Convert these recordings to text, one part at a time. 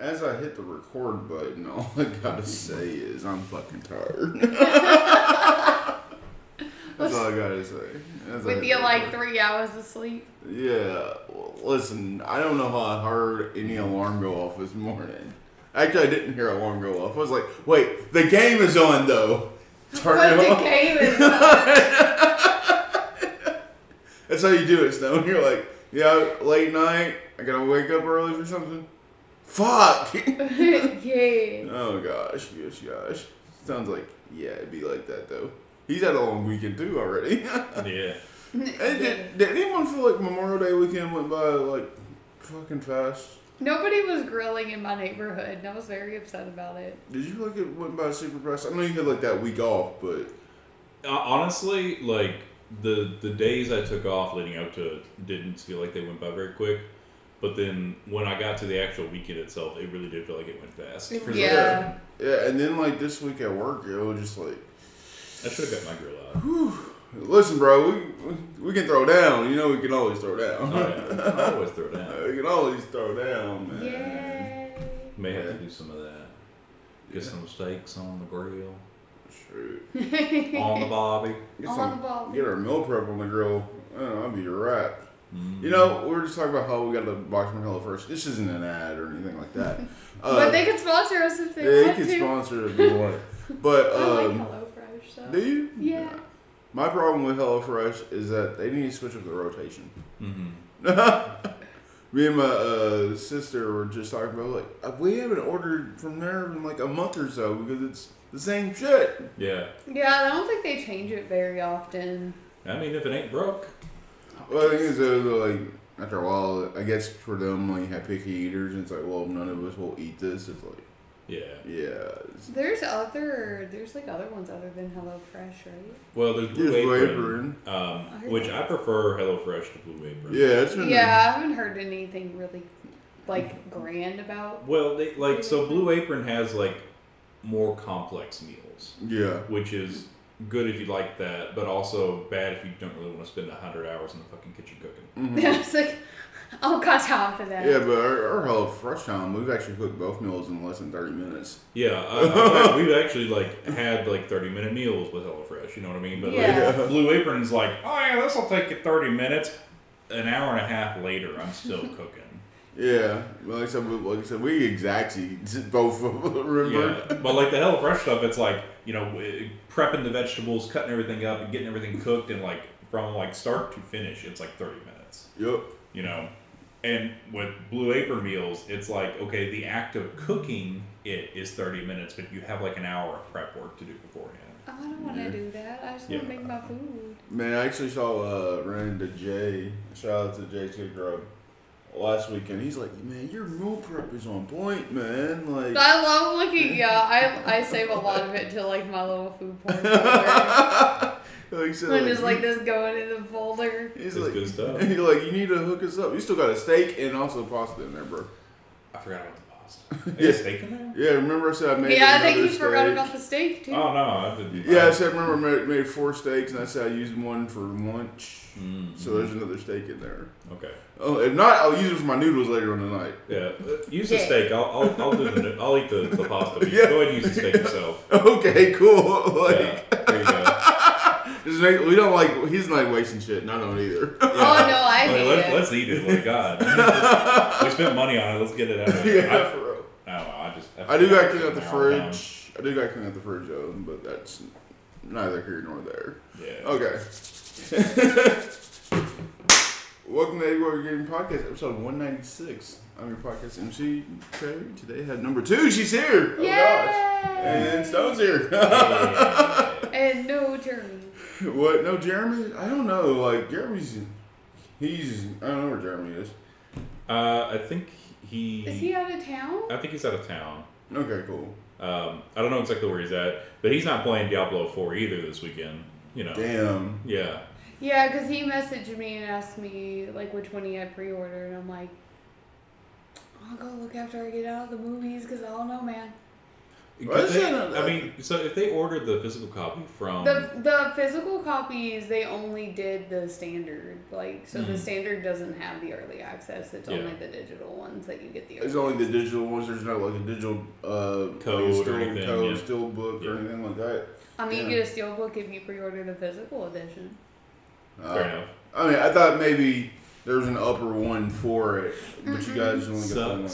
As I hit the record button, all I gotta say is I'm fucking tired. That's all I gotta say. As With hit you like three hours of sleep. Yeah. well, Listen, I don't know how I heard any alarm go off this morning. Actually, I didn't hear alarm go off. I was like, wait, the game is on though. Turn But it the on. game is That's how you do it, Stone. You're like, yeah, late night. I gotta wake up early for something. Fuck. yeah. oh gosh, gosh, gosh. Sounds like yeah, it'd be like that though. He's had a long weekend too already. Yeah. Hey, did, did anyone feel like Memorial Day weekend went by like fucking fast? Nobody was grilling in my neighborhood, and I was very upset about it. Did you feel like it went by super fast? I know you had like that week off, but Uh, honestly, like the the days I took off leading up to it didn't feel like they went by very quick. But then when I got to the actual weekend itself, it really did feel like it went fast. For sure. Yeah. yeah, and then like this week at work, it was just like, I should have got my grill out. listen, bro, we we can throw down. You know, we can always throw down. Oh, yeah. I always throw down. we can always throw down, man. Yay. May have to do some of that. Get some steaks on the grill, True. on the bobby. Get On some, the ball. get our meal prep on the grill. I'll be a wrap. Mm. You know, we were just talking about how we got the box from HelloFresh. This isn't an ad or anything like that. Uh, but they could sponsor us if they they want can to. sponsor it if they want. But I like um, HelloFresh. So. do you? Yeah. My problem with HelloFresh is that they need to switch up the rotation. Mm-hmm. Me and my uh, sister were just talking about like uh, we haven't ordered from there in like a month or so because it's the same shit. Yeah. Yeah, I don't think they change it very often. I mean, if it ain't broke. Well, the thing is, uh, like after a while, I guess for them, like you have picky eaters, and it's like, well, none of us will eat this. It's like, Yeah. yeah, There's other, there's like other ones other than HelloFresh, right? Well, there's Blue Here's Blue Apron, Apron. Um, I heard which that. I prefer HelloFresh to Blue Apron. yeah, it's been Yeah, I haven't heard anything really like grand about. Well, they like so Blue Apron has like more complex meals, yeah. which is good if you like that, but also bad if you don't really want to spend hundred hours in the fucking kitchen cooking. Mhm. I was like, I don't got time for that. Yeah, but our, our Hello Fresh time, we've actually cooked both meals in less than thirty minutes. Yeah, I, I, we've actually like had like thirty minute meals with HelloFresh. You know what I mean? But Yeah. like, Blue Apron's like, oh yeah, this will take you thirty minutes. An hour and a half later, I'm still cooking. Yeah, but like I said, we- like I said, we exactly both remember. Yeah, but like the HelloFresh stuff, it's like you know prepping the vegetables, cutting everything up, and getting everything cooked, and like from like start to finish, it's like thirty minutes. Yep. You know, and with Blue Apron meals, it's like okay, the act of cooking it is thirty minutes, but you have like an hour of prep work to do beforehand. Oh, I don't want to Yeah. do that. I just want to make my food. Man, I actually saw uh ran into Jay. Shout out to Jay Chick Grub last weekend. He's like, man, your meal prep is on point, man. Like, I love looking. Yeah, I I save a lot of it to like my little food porn folder. like, he said, I'm like, just like this going in the folder. He's It's like, good stuff. He's like, you need to hook us up. You still got a steak and also pasta in there, bro. I forgot about the pasta. Is Yeah. steak in there? Yeah, remember I said I made Yeah, I think another you forgot about the steak too. Oh no, I didn't. Yeah, I said remember I made, made four steaks and I said I used one for lunch. Mm, So there's another steak in there. okay. Oh, if not, I'll use it for my noodles later on the night. Yeah, uh, use the steak. I'll, I'll, I'll do the. I'll eat the, the pasta. But Yeah. Go ahead and use the steak yourself. Okay, cool. Like, Yeah, there you go. Just make, we don't like. He's not wasting shit. and I don't either. Oh no, I Like, hate let, it. Let's eat it. Like God, we spent money on it. Let's get it out. yeah, I, for real. I don't know. I just. I do got to clean out the An down. fridge. I do got to clean out the fridge though, but that's neither here nor there. Yeah. Okay. Welcome to Everywhere Gaming Podcast, episode 196. I'm your podcast MC, Trey. Today I have number two. She's here. Oh, gosh. And Stone's here. Yeah. And no Jeremy. what? No, Jeremy? I don't know. Like, Jeremy's. He's. I don't know where Jeremy is. Uh, I think he. Is he out of town? I think he's out of town. Okay, cool. Um, I don't know exactly where he's at, but he's not playing Diablo 4 either this weekend. You know. Damn. Yeah. Yeah, because he messaged me and asked me like which one he had pre-ordered, and I'm like, I'll go look after I get out of the movies because I don't know, man. Well, they- I mean, so if they ordered the physical copy from The the physical copies they only did the standard like so the Mhm. standard doesn't have the early access. It's Yeah. only the digital ones that you get the. It's only the digital ones. There's not like a digital uh, Code like a or steel anything, code, yeah. steel book Yeah. or anything like that. I mean, yeah. you get a steel book if you pre-order the physical edition. Uh, fair enough. I mean, I thought maybe there was an upper one for it, but you guys only got the one.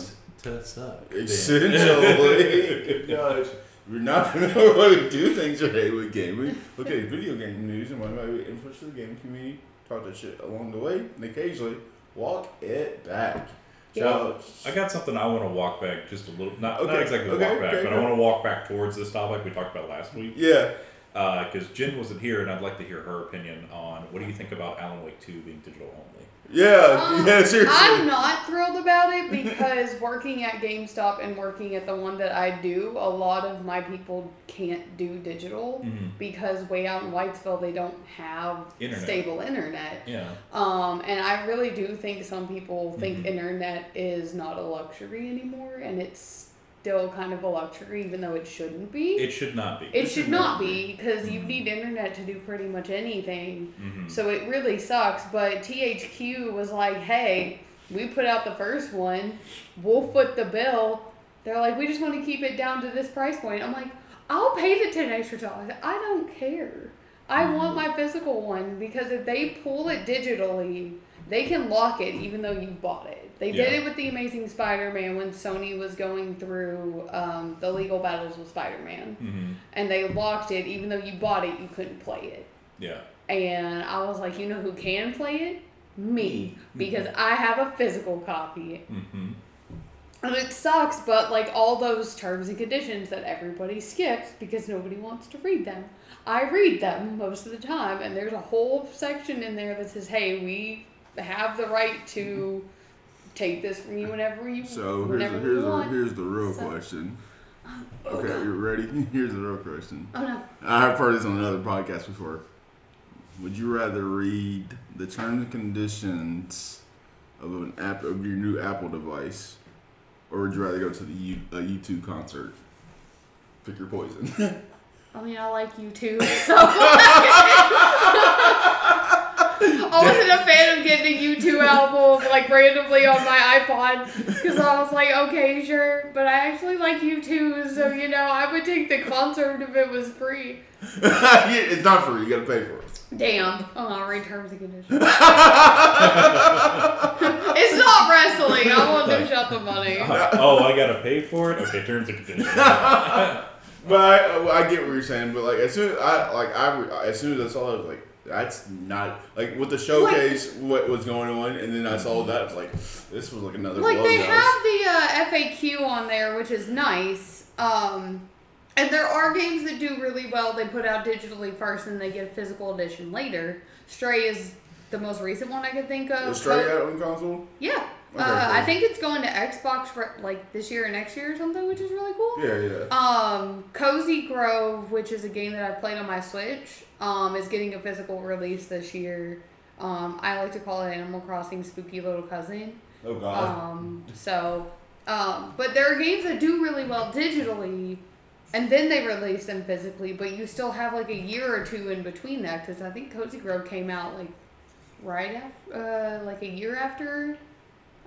Sucks to suck. Essentially, gosh, we're not familiar with how to do things right with gaming. Look at video game news and what might be influence the gaming community. Talk that shit along the way, and occasionally walk it back. Well, I got something I want to walk back just a little. Not, not exactly okay, walk back, okay, but. I want to walk back towards this topic we talked about last week. yeah, uh, Because Gen wasn't here, and I'd like to hear her opinion on what do you think about Alan Wake 2 being digital only? Yeah, Um, yeah. Seriously, I'm not thrilled about it because working at GameStop and working at the one that I do, a lot of my people can't do digital Mhm. because way out in Whitesville they don't have Internet. stable internet. Yeah. Um, and I really do think some people think Mhm. internet is not a luxury anymore, and it's still kind of a luxury, even though it shouldn't be. It should not be. It should not be because you need internet to do pretty much anything. Mhm. So it really sucks. But THQ was like, hey, we put out the first one, we'll foot the bill. They're like, we just want to keep it down to this price point. I'm like, I'll pay the 10 extra dollars. I don't care. I want my physical one because if they pull it digitally, they can lock it even though you bought it. They did it with the Amazing Spider-Man when Sony was going through um, the legal battles with Spider-Man, Mhm. and they locked it even though you bought it, you couldn't play it. Yeah. And I was like, you know who can play it? Me, because I have a physical copy. hmm And it sucks, but like all those terms and conditions that everybody skips because nobody wants to read them. I read them most of the time, and there's a whole section in there that says, "Hey, we have the right to take this from you whenever you want. So here's whenever the, we here's the, want." here's the real So- question. Oh, Okay, God. you ready? Here's the real question. Oh no. I've heard this on another podcast before. Would you rather read the terms and conditions of an app of your new Apple device, or would you rather go to the U, a YouTube concert? Pick your poison. I mean, I like you too, so. I wasn't a fan of getting a U2 album like randomly on my iPod because I was like, okay, sure, but I actually like U2, so you know, I would take the concert if it was free. Yeah, it's not free. You gotta pay for it. Damn. Oh, I'll read terms and conditions. it's not wrestling. I want to shut the money. oh, I gotta pay for it. Okay, terms and conditions. But I, I get what you're saying. But like as soon as I like I re- as soon as I saw it, I was like, that's not like with the showcase what was going on, and then I saw that I was like, this was like another one. Like they guys. have the uh, FAQ on there, which is nice. Um, and there are games that do really well. They put out digitally first, and they get a physical edition later. Stray is the most recent one I could think of. Is Stray out on console? Yeah. Okay, uh, cool. I think it's going to Xbox for, like this year or next year or something, which is really cool. Yeah, yeah. Um, Cozy Grove, which is a game that I've played on my Switch, um, is getting a physical release this year. Um, I like to call it Animal Crossing Spooky Little Cousin. Oh god. Um, so, um, but there are games that do really well digitally, and then they release them physically, but you still have like a year or two in between that because I think Cozy Grove came out like right after, uh, like a year after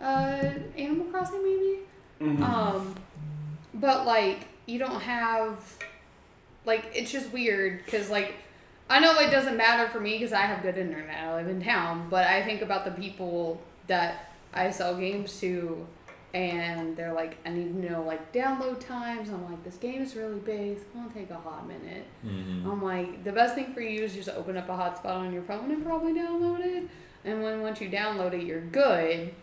uh, Animal Crossing, maybe. Mhm. Um, but like you don't have like it's just weird because like I know it doesn't matter for me because I have good internet. I live in town, but I think about the people that I sell games to, and they're like, I need to know like download times. I'm like, this game is really big. It's gonna take a hot minute. Mhm. I'm like, the best thing for you is just open up a hotspot on your phone and probably download it. And when once you download it, you're good.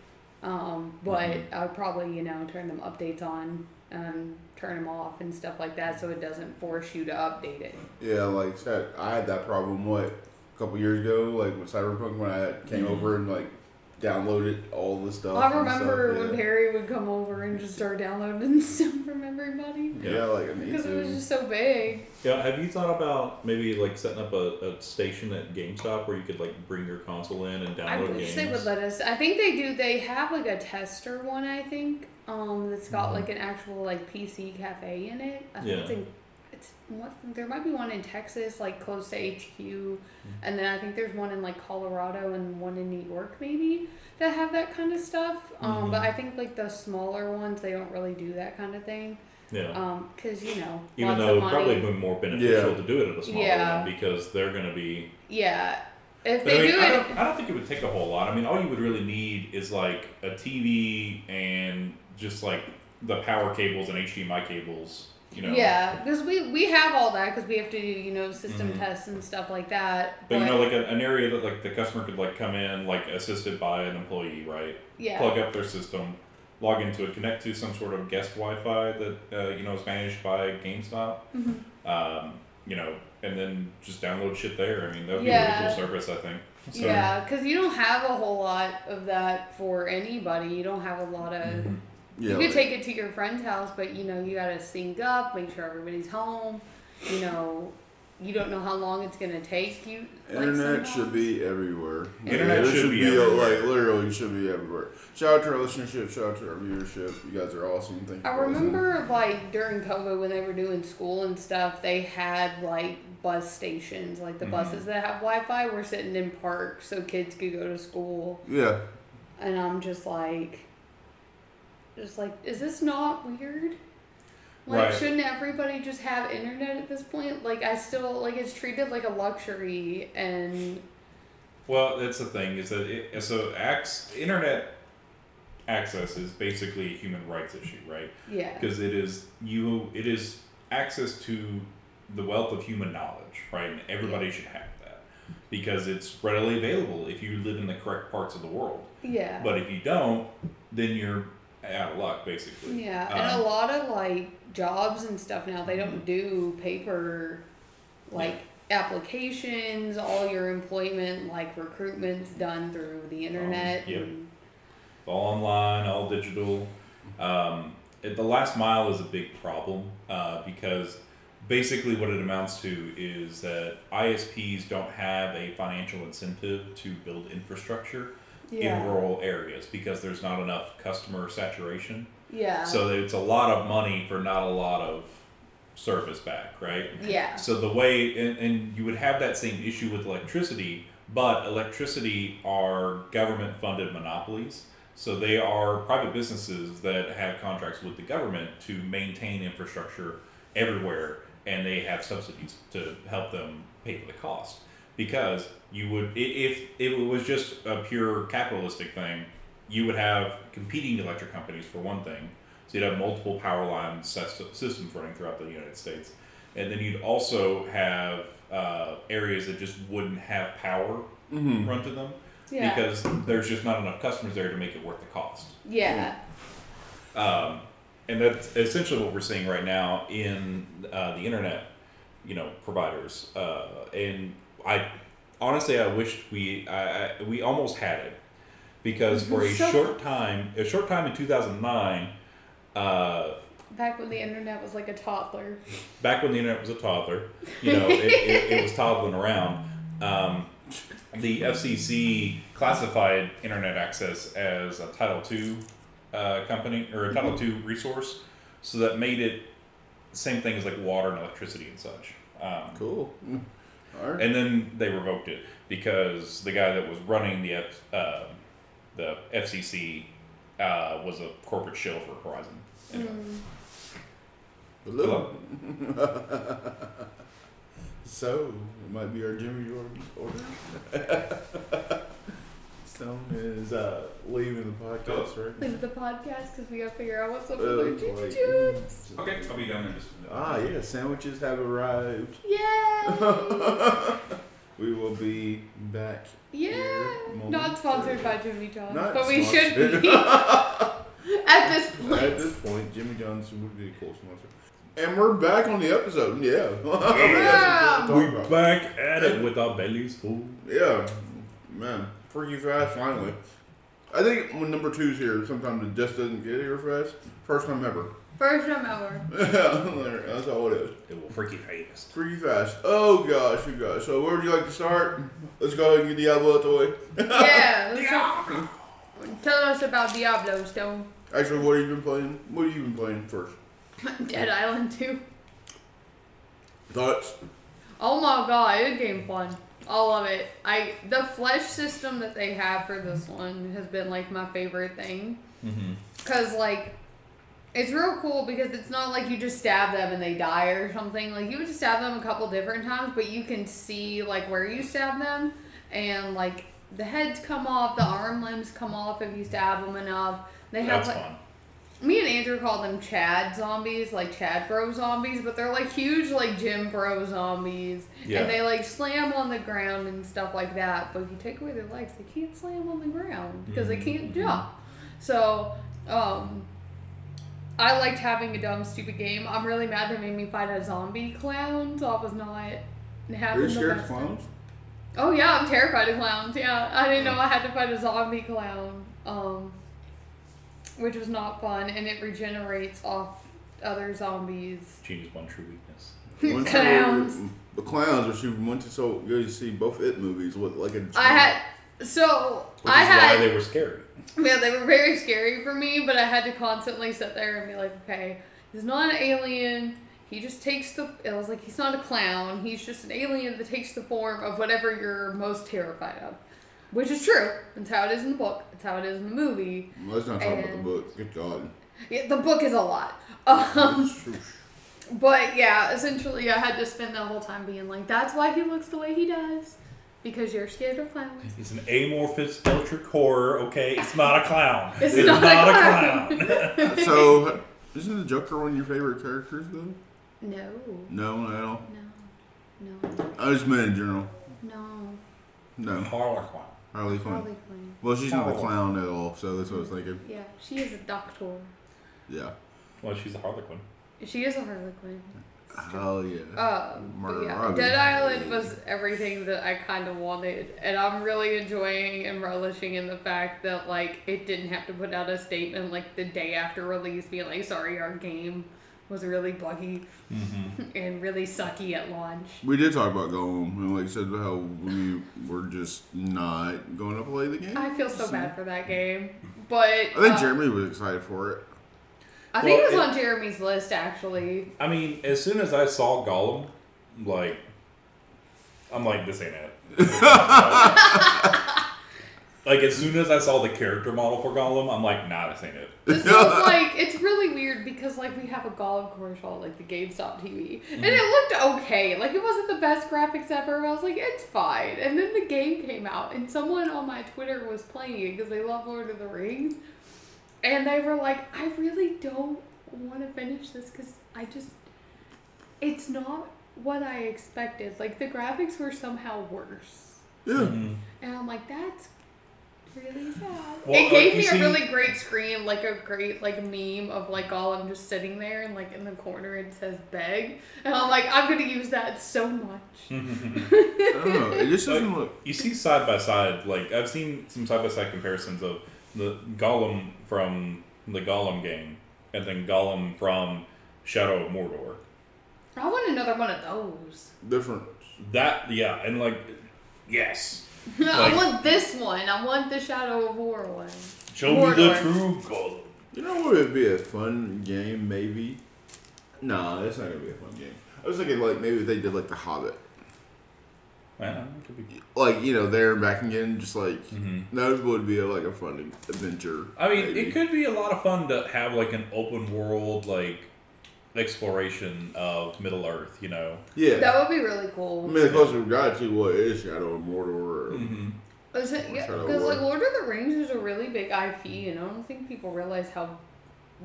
Um, but Mhm. I would probably, you know, turn them updates on and turn them off and stuff like that so it doesn't force you to update it. Yeah, like that. I had that problem what a couple years ago, like with Cyberpunk when I came Mhm. over and like downloaded all the stuff. I and remember stuff, when yeah. Perry would come over and just start downloading stuff from everybody Yeah, like I need because it was just so big. Yeah, have you thought about maybe like setting up a, a station at GameStop where you could like bring your console in and download I wish games? they would let us. I think they do. They have like a tester one, I think. Um, that's got Mhm. like an actual like PC cafe in it. I think it's in, it's what there might be one in Texas, like close to HQ, Mm-hmm. and then I think there's one in like Colorado and one in New York maybe that have that kind of stuff. Um, but Mhm. I think like the smaller ones they don't really do that kind of thing. Yeah. Um, cause you know Even lots though of it would probably money. be more beneficial Yeah. to do it at a smaller Yeah. one because they're going to be. yeah. If But they I mean, do I it, don't, I don't think it would take a whole lot. I mean, all you would really need is like a TV and just like the power cables and HDMI cables. You know. yeah, because we we have all that because we have to do you know system Mhm. tests and stuff like that. But you know, like a, an area that like the customer could like come in, like assisted by an employee, right? yeah, Plug up their system, log into it, connect to some sort of guest Wi-Fi that uh, you know is managed by GameStop. Mhm. Um, you know, and then just download shit there. I mean, that would be Yeah. a really cool service, I think. So, Yeah, because you don't have a whole lot of that for anybody. You don't have a lot of. Mhm. Yeah. you could like- take it to your friend's house, but you know you gotta sync up, make sure everybody's home. You know, you don't know how long it's gonna take you. Internet sometimes. should be everywhere. Internet it should be a- everywhere. like literally should be everywhere. Shout out to our listenership. Shout out to our viewership. You guys are awesome. Thank you. I for listening. remember like during COVID when they were doing school and stuff, they had like bus stations, like the Mhm. buses that have Wi-Fi were sitting in parks so kids could go to school. Yeah. And I'm just like, just like, is this not weird? Like, Right. shouldn't everybody just have internet at this point? Like, I still like it's treated like a luxury, and Well, that's the thing is that it, so acts, internet access is basically a human rights issue, right? yeah, Because it is you, it is access to the wealth of human knowledge, right? And everybody should have that because it's readily available if you live in the correct parts of the world. yeah, But if you don't, then you're out of luck, basically. yeah. And Um, a lot of like jobs and stuff now they don't do paper, like applications. All your employment, like recruitment's done through the internet. yep. and- all online, all digital. Um, it, the last mile is a big problem uh, because basically what it amounts to is that ISPs don't have a financial incentive to build infrastructure yeah, in rural areas because there's not enough customer saturation. yeah, So it's a lot of money for not a lot of service back, right? yeah, So the way, and, and you would have that same issue with electricity, but electricity are government funded monopolies. So they are private businesses that have contracts with the government to maintain infrastructure everywhere, and they have subsidies to help them pay for the cost. Because you would, if, if it was just a pure capitalistic thing, you would have competing electric companies for one thing. So you'd have multiple power line sys- systems running throughout the United States and then you'd also have uh, areas that just wouldn't have power Mm-hmm. run to them yeah, because there's just not enough customers there to make it worth the cost. yeah, Um, and that's essentially what we're seeing right now in uh, the internet, you know, providers. Uh, and I honestly, I wished we I, I, we almost had it because for a So- short time, a short time in 2009. Uh, Back when the internet was like a toddler. back when the internet was a toddler, you know, it, it, it was toddling around. Um, the FCC classified internet access as a Title II uh, company or a Title II resource, so that made it the same thing as like water and electricity and such. Um, Cool. Right. and then they revoked it because the guy that was running the F, uh, the FCC uh, was a corporate shill for Verizon. Anyway. Mm. Hello. so it might be our Jimmy John's order. Stone is uh, leaving the podcast, right? Leave the podcast because we gotta figure out what's up with our like- ginger chips. Okay, I'll be down there just. Ah, yeah, sandwiches have arrived. Yay! we will be back. Yeah. Not sponsored by Jimmy John's, Not but we should be at this point. At this point, Jimmy John's would be a cool sponsor. And we're back on the episode. Yeah. Yeah. We We're back at it with our bellies full. Yeah, man, freaky fast. Finally, I think when number two's here, sometimes it just doesn't get here fast. First time ever. First time ever. Yeah, that's all it is. It will freaky fast. Freaky fast. Oh gosh, you guys. So where would you like to start? Let's go ahead and get Diablo out the way. Yeah. Let's talk- Tell us about Diablo Stone. Actually, what have you been playing? What have you been playing first? Dead Island 2. Thoughts? Oh my god, it game fun. All of it. I the flesh system that they have for this one has been like my favorite thing. Mm-hmm. Cause like it's real cool because it's not like you just stab them and they die or something. Like you would just stab them a couple different times, but you can see like where you stab them and like the heads come off, the arm limbs come off if you stab them enough. They have That's like fun. Me and Andrew call them Chad zombies, like Chad Bro zombies, but they're like huge, like Gym Bro zombies, Yeah. and they like slam on the ground and stuff like that. But if you take away their legs, they can't slam on the ground because they can't Mhm. jump. So, um, I liked having a dumb, stupid game. I'm really mad they made me fight a zombie clown, so I was not Are having you scared of best clowns? Oh yeah, I'm terrified of clowns. Yeah, I didn't know I had to fight a zombie clown, um, which was not fun, and it regenerates off other zombies. Gina's one true weakness. Once Clowns. you- The clowns, which you went to so go to see both it movies with like a. I had so Which I is had why they were scary. yeah they were very scary for me, but I had to constantly sit there and be like, okay, he's not an alien. He just takes the. It was like he's not a clown. He's just an alien that takes the form of whatever you're most terrified of, which is true. That's how it is in the book. That's how it is in the movie. Let's not talk about the book. Good God. Yeah, the book is a lot. Um, but yeah, essentially, I had to spend the whole time being like, "That's why he looks the way he does, because you're scared of clowns." It's an amorphous electric horror, okay? It's not a clown. It's It's, not not, a a clown. clown. so, isn't the Joker one of your favorite characters though? No, No, no. no, no, I just meant in general. no. No, Harlequin. Harley Quinn. Harley Quinn. Well, she's not a Oh. clown at all, so that's what I was thinking. Yeah, she is a doctor. Yeah. Well, she's a Harlequin. She is a Harley Quinn. Hell yeah. Um, but Murder yeah, Robbie. Dead Island was everything that I kind of wanted, and I'm really enjoying and relishing in the fact that like it didn't have to put out a statement like the day after release, being like, "Sorry, our game was really buggy Mm-hmm. and really sucky at launch." We did talk about Gollum, and like I said, how we were just not going to play the game. I feel so bad for that game, but I think uh, Jeremy was excited for it. I think it Well, was on Jeremy's list actually. I mean, as soon as I saw Gollum, like, I'm like, this ain't it. like, as soon as I saw the character model for Gollum, I'm like, nah, this ain't it. This is like it's really weird because like we have a Gollum commercial on, like the GameStop TV, and it looked okay. Like it wasn't the best graphics ever. But I was like, it's fine. And then the game came out, and someone on my Twitter was playing it because they love Lord of the Rings, and they were like, I really don't want to finish this because I just, it's not what I expected. Like the graphics were somehow worse, Yeah. Mhm. and I'm like, that's really sad. Well, it gave like, me you a see- really great scream, like a great like meme of like Gollum just sitting there and like in the corner it says "beg," and I'm like, I'm gonna use that so much. I don't know. It just doesn't Like, look. you see side by side, like I've seen some side by side comparisons of the Gollum from the Gollum game and then Gollum from Shadow of Mordor. I want another one of those. different. That yeah, and like yes, I Like- want this one. I want the Shadow of War one. show me the Mordor. true Gollum. You know what would be a fun game, maybe? Nah, that's not gonna be a fun game. I was thinking like maybe if they did like The Hobbit, Yeah, it could be. like you know there and back again, just like Mhm. that would be a, like a fun adventure. I mean, maybe. it could be a lot of fun to have like an open world like exploration of Middle Earth. You know. Yeah. That would be really cool. I mean, the closer we got to what is Shadow of Mordor. Or, Mm-hmm. Is it? Yeah, because War. like Lord of the Rings is a really big IP, and I don't think people realize how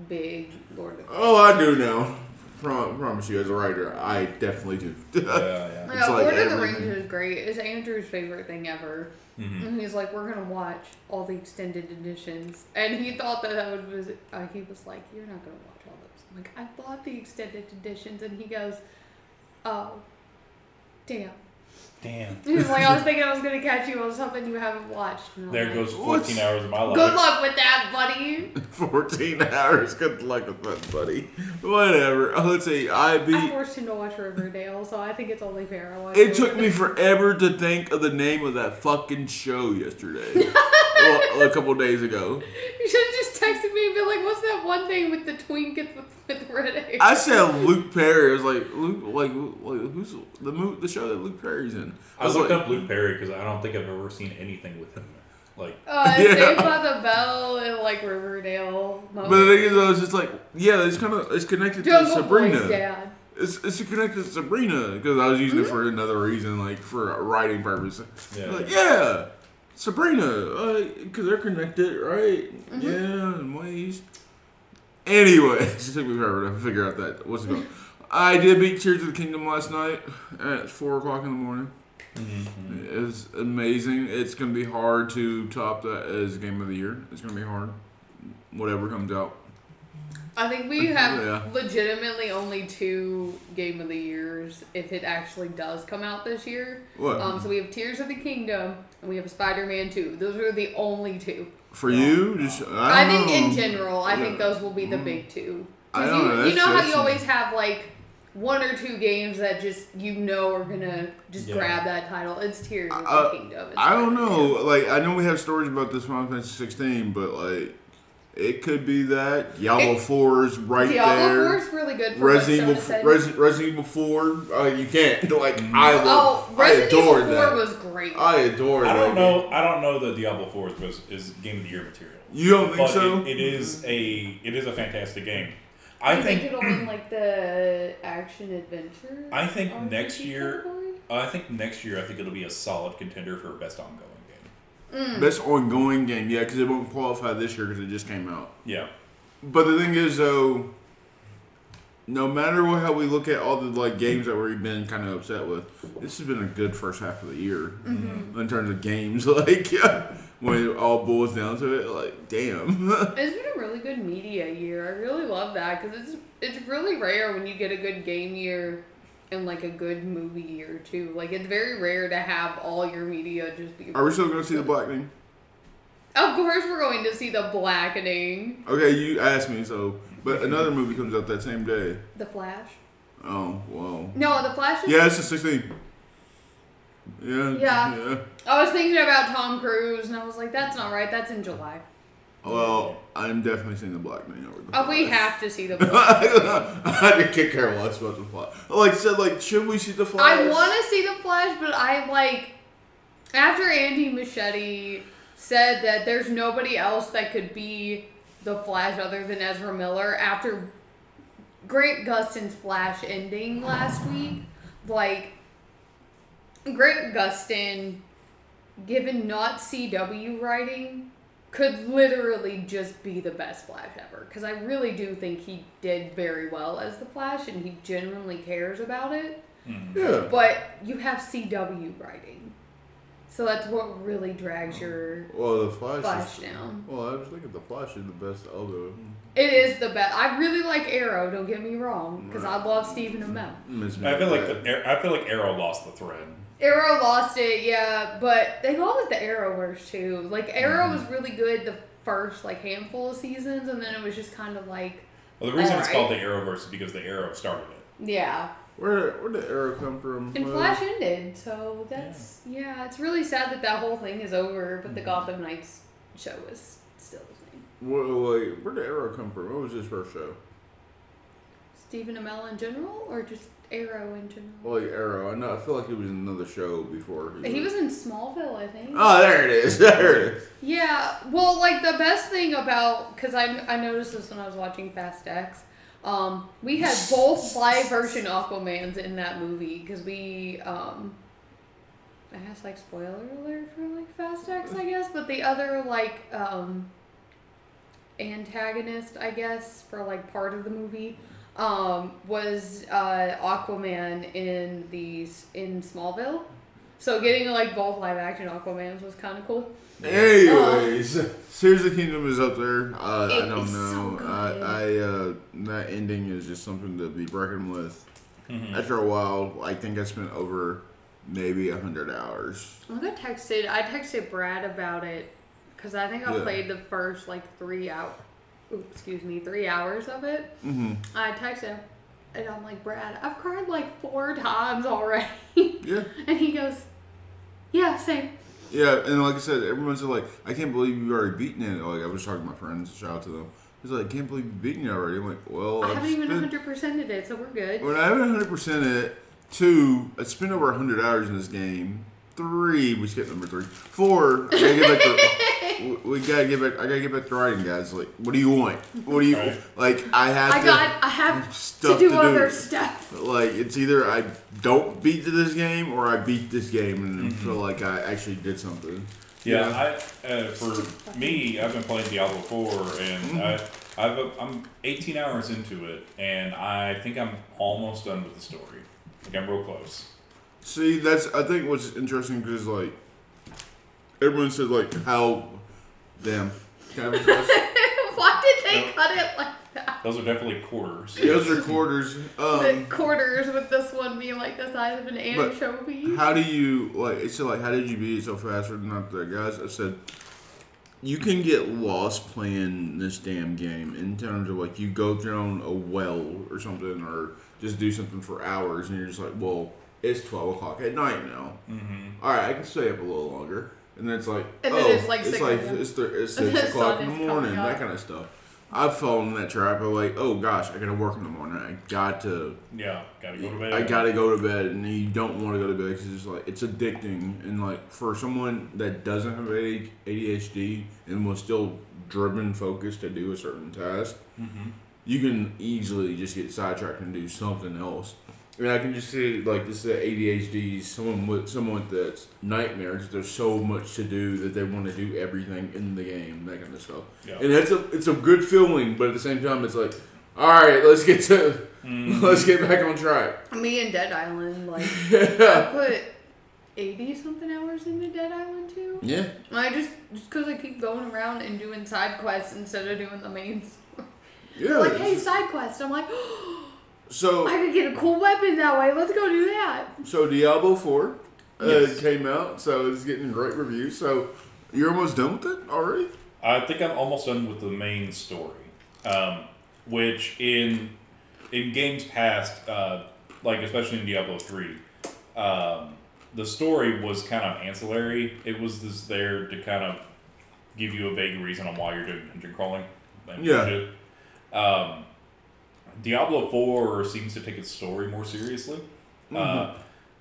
big Lord of the Oh, I do now. Prom- promise you, as a writer, I definitely do. Yeah, yeah. Yeah, It's like Lord of the everything. Rings is great. It's Andrew's favorite thing ever. hmm And he's like, we're gonna watch all the extended editions, and he thought that that was. Uh, he was like, you're not gonna watch all those. I'm like, I bought the extended editions, and he goes, oh, damn. Damn. He's like, I was thinking I was gonna catch you on something you haven't watched. There like, goes What? 14 hours of my life. Good luck with that, buddy. 14 hours. Good luck with that, buddy. Whatever. Let's see. I I beat. forced him to watch Riverdale, so I think it's only fair. I watched It took me forever to think of the name of that fucking show yesterday. well, a couple days ago. You should just texted me and be like, "What's that one thing with the twink with, with red hair?" I said Luke Perry. I was like Luke, like, like who's the mo- the show that Luke Perry's in? I was looked like, up Luke Perry because I don't think I've ever seen anything with him. Like, Uh, Yeah. Saved by the Bell and like Riverdale. But the thing is, I was just like, yeah, it's kind of it's connected to Sabrina. Boy's dad. It's it's connected to Sabrina because I was using Mm-hmm. it for another reason, like for a writing purpose. Yeah. Like, yeah, Sabrina, because they're connected, right? Mm-hmm. Yeah, in ways. Anyway, it took me forever to figure out that what's it called. I did beat Tears of the Kingdom last night at four o'clock in the morning. mm-hmm. It's amazing. It's gonna be hard to top that as game of the year. It's gonna be hard. Whatever comes out. I think we have Yeah. legitimately only two game of the years if it actually does come out this year. What Um, so we have Tears of the Kingdom and we have Spider-Man Two. Those are the only two. for you? Just I, I, don't think in general, I think those will be the big two. I don't you, know, you know how you always have like one or two games that just you know are gonna just Yeah. grab that title. It's Tears of Uh, the Kingdom. I don't know. Like I know we have stories about this Final Fantasy 16, but like it could be that Diablo It- 4 is right Diablo there. 4 is really good for Resident what Evil, Sona. Resident, Resident Evil 4. Uh, you can't. Like I oh, love. I Resident Evil 4 that. was great. I adore I don't game. know. I don't know that Diablo Four is was is game of the year material. You don't think But so? it, it is a it is a fantastic game. I I think, think it'll win like the action adventure. I think next year- category? I think next year I think it'll be a solid contender for best ongoing game. Mm. Best ongoing game, yeah, because it won't qualify this year because it just came out. Yeah. But the thing is, though, no matter what, how we look at all the like games that we've been kind of upset with, this has been a good first half of the year Mm-hmm. in terms of games. Like, yeah, when it all boils down to it, like, damn. It's been a really good media year. I really love that because it's it's really rare when you get a good game year and like a good movie or two. Like it's very rare to have all your media just be. Are we still going to see the Blackening? Of course, we're going to see the Blackening, Okay, you asked me so, but another movie comes out that same day. the Flash. Oh, wow. No, the Flash. Is, Yeah, it's the 16th. Yeah. Yeah. yeah. I was thinking about Tom Cruise, and I was like, that's not right. That's in July. Oh, well, I'm definitely seeing the Blackening over the Oh, we Flash. have to see the Flash. I could care less about the Flash. Like I said, like, should we see the Flash? I want to see the Flash, but I like after Andy Muschietti said that there's nobody else that could be the Flash other than Ezra Miller after Grant Gustin's Flash ending last week. Like Grant Gustin, given not CW writing, could literally just be the best Flash ever. Because I really do think he did very well as the Flash, and he genuinely cares about it. Mm-hmm. Yeah. But you have CW writing. So that's what really drags mm-hmm. your Well, the Flash. Flash is, down. Well, I was thinking the Flash is the best of. Mm-hmm. It is the best. I really like Arrow, don't get me wrong, because I love mm. Stephen Amell. Miss I feel like the I feel like Arrow lost the thread. Arrow lost it, yeah, but they call it the Arrowverse too. Like Arrow mm-hmm. was really good the first like handful of seasons, and then it was just kind of like, Well, the reason it's Alright. called the Arrowverse is because the Arrow started it. yeah. Where where did Arrow come from? And Well, Flash ended, so that's yeah. It's really sad that that whole thing is over, but the mm-hmm. Gotham Knights show is still the thing. Wait, wait, where did Arrow come from? What was his first show? Stephen Amell in general, or just Arrow in general? Well, like Arrow. I know. I feel like he was in another show before. He was in Smallville, I think. Oh, there it is. There it is. Yeah, well, like the best thing about because I I noticed this when I was watching Fast X. Um, we had both live version Aquamans in that movie because we um. I guess like spoiler alert for like Fast X, I guess, but the other like um. Antagonist, I guess, for like part of the movie, um, was uh, Aquaman in these in Smallville. So getting like both live action Aquamans was kind of cool. Anyways, Tears of the Kingdom is up there. Uh, I don't is so know. good. I, I uh, that ending is just something to be reckoned with. After a while, I think I spent over maybe a hundred hours. I got texted. I texted Brad about it because I think I Yeah. played the first like three out. Excuse me, three hours of it. Mm-hmm. I texted him, and I'm like, Brad, I've cried like four times already, Yeah. and he goes, Yeah, same. Yeah, and like I said, everyone's like, I can't believe you've already beaten it. Like I was talking to my friends, shout out to them. He's like, I can't believe you've beaten it already. I'm like, well, I I've haven't even spent- 100 percented it, so we're good. When I haven't 100 percent it, two, I spent over 100 hours in this game. Three, we skipped number three. Four, I gotta get we- we gotta get back. I gotta get back to writing, guys. Like, what do you want? What do you Right. like? I have. I to, got. I have to stuff do to do. other stuff. Like it's either I don't beat this game or I beat this game and Mm-hmm. feel like I actually did something. Yeah, Yeah. I uh, for me, I've been playing Diablo four, and I, I've I'm 18 hours into it, and I think I'm almost done with the story. Like I'm real close. See, that's I think what's interesting because like everyone said like how damn. Can I have? Why did they Nope. cut it like that? Those are definitely quarters. Those are quarters. the Um, quarters with this one being like the size of an anchovy. how do you like? It's like how did you beat it so fast? Or not the guys. I said you can get lost playing this damn game in terms of like you go down a well or something or just do something for hours and you're just like, well, it's twelve o'clock at night now. Mm-hmm. All right, I can stay up a little longer. And then it's like, And then oh, it's like it's six like it's, th- it's six the o'clock in the morning, that kind of stuff. I've fallen in that trap of like, oh gosh, I gotta work in the morning. I got to, Yeah, gotta go to bed. I gotta go to bed, and you don't want to go to bed because it's like it's addicting. And like for someone that doesn't have A- ADHD and was still driven, focused to do a certain task, Mm-hmm. you can easily just get sidetracked and do something else. I mean, I can just see like this is ADHD, someone with someone that's nightmares. there's so much to do that they want to do everything in the game, that kind of stuff. Yeah. And it's a it's a good feeling, but at the same time, it's like, all right, let's get to Mhm. let's get back on track. Me and Dead Island, like I put eighty something hours into Dead Island too. Yeah, I just just because I keep going around and doing side quests instead of doing the main. story. yeah. like, hey, side quest. I'm like, so I could get a cool weapon that way. Let's go do that. so Diablo Four uh, Yes. came out, so it's getting great reviews. So you're almost done with it already. I think I'm almost done with the main story, um, which in in games past, uh, like especially in Diablo three, um, the story was kind of ancillary. It was just there to kind of give you a vague reason on why you're doing dungeon crawling. and Yeah. Um, Diablo four seems to take its story more seriously. Uh,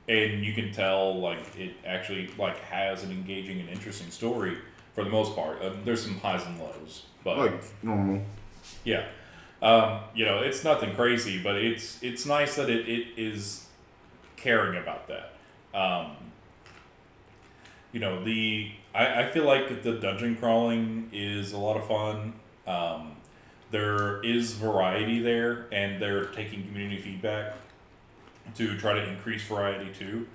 and you can tell like it actually like has an engaging and interesting story for the most part. Um, there's some highs and lows, but Like normal. yeah, um, you know it's nothing crazy, but it's it's nice that it, it is caring about that. Um, you know the I, I feel like the dungeon crawling is a lot of fun. Um, there is variety there, and they're taking community feedback to try to increase variety too,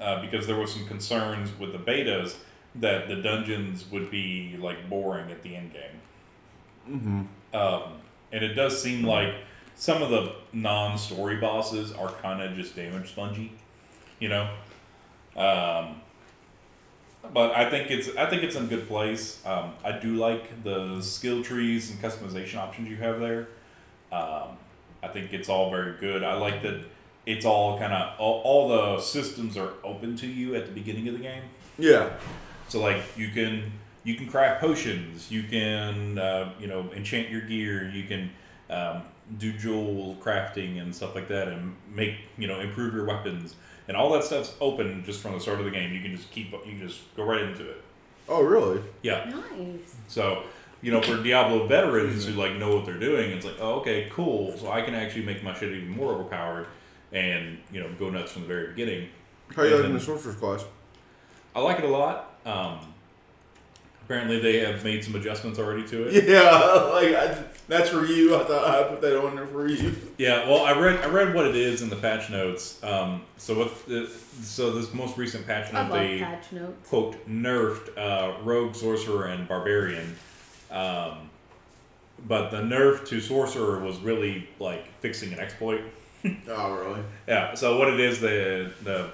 uh, because there was some concerns with the betas that the dungeons would be like boring at the end game. Mm-hmm. Um, and it does seem like some of the non-story bosses are kind of just damage spongy, you know. Um, but I think it's I think it's in a good place. Um, I do like the skill trees and customization options you have there. Um, I think it's all very good. I like that it's all kind of all, all the systems are open to you at the beginning of the game. Yeah. So like you can you can craft potions, you can uh, you know enchant your gear, you can um, do jewel crafting and stuff like that, and make you know improve your weapons, and all that stuff's open just from the start of the game. You can just keep you can just go right into it. Oh, really? Yeah. Nice. So you know for Diablo veterans who like know what they're doing, it's like oh okay cool. So I can actually make my shit even more overpowered, and you know go nuts from the very beginning. How you And liking the sorcerer's class? I like it a lot. Um, apparently, they have made some adjustments already to it. Yeah, like I, that's for you. I thought I put that on there for you. Yeah, well, I read I read what it is in the patch notes. Um, so with the, so this most recent patch I note, love they patch quote nerfed uh, rogue, sorcerer, and barbarian. Um, but the nerf to sorcerer was really like fixing an exploit. Oh, really? Yeah. So what it is, the the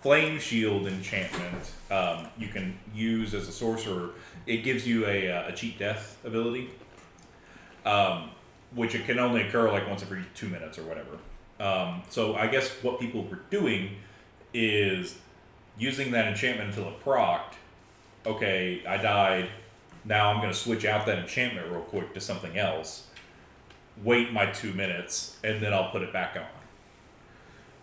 flame shield enchantment um, you can use as a sorcerer. It gives you a, uh, a cheat death ability, um, which it can only occur like once every two minutes or whatever. Um, so I guess what people were doing is using that enchantment until it procced, okay, I died. Now I'm going to switch out that enchantment real quick to something else. Wait my two minutes, and then I'll put it back on.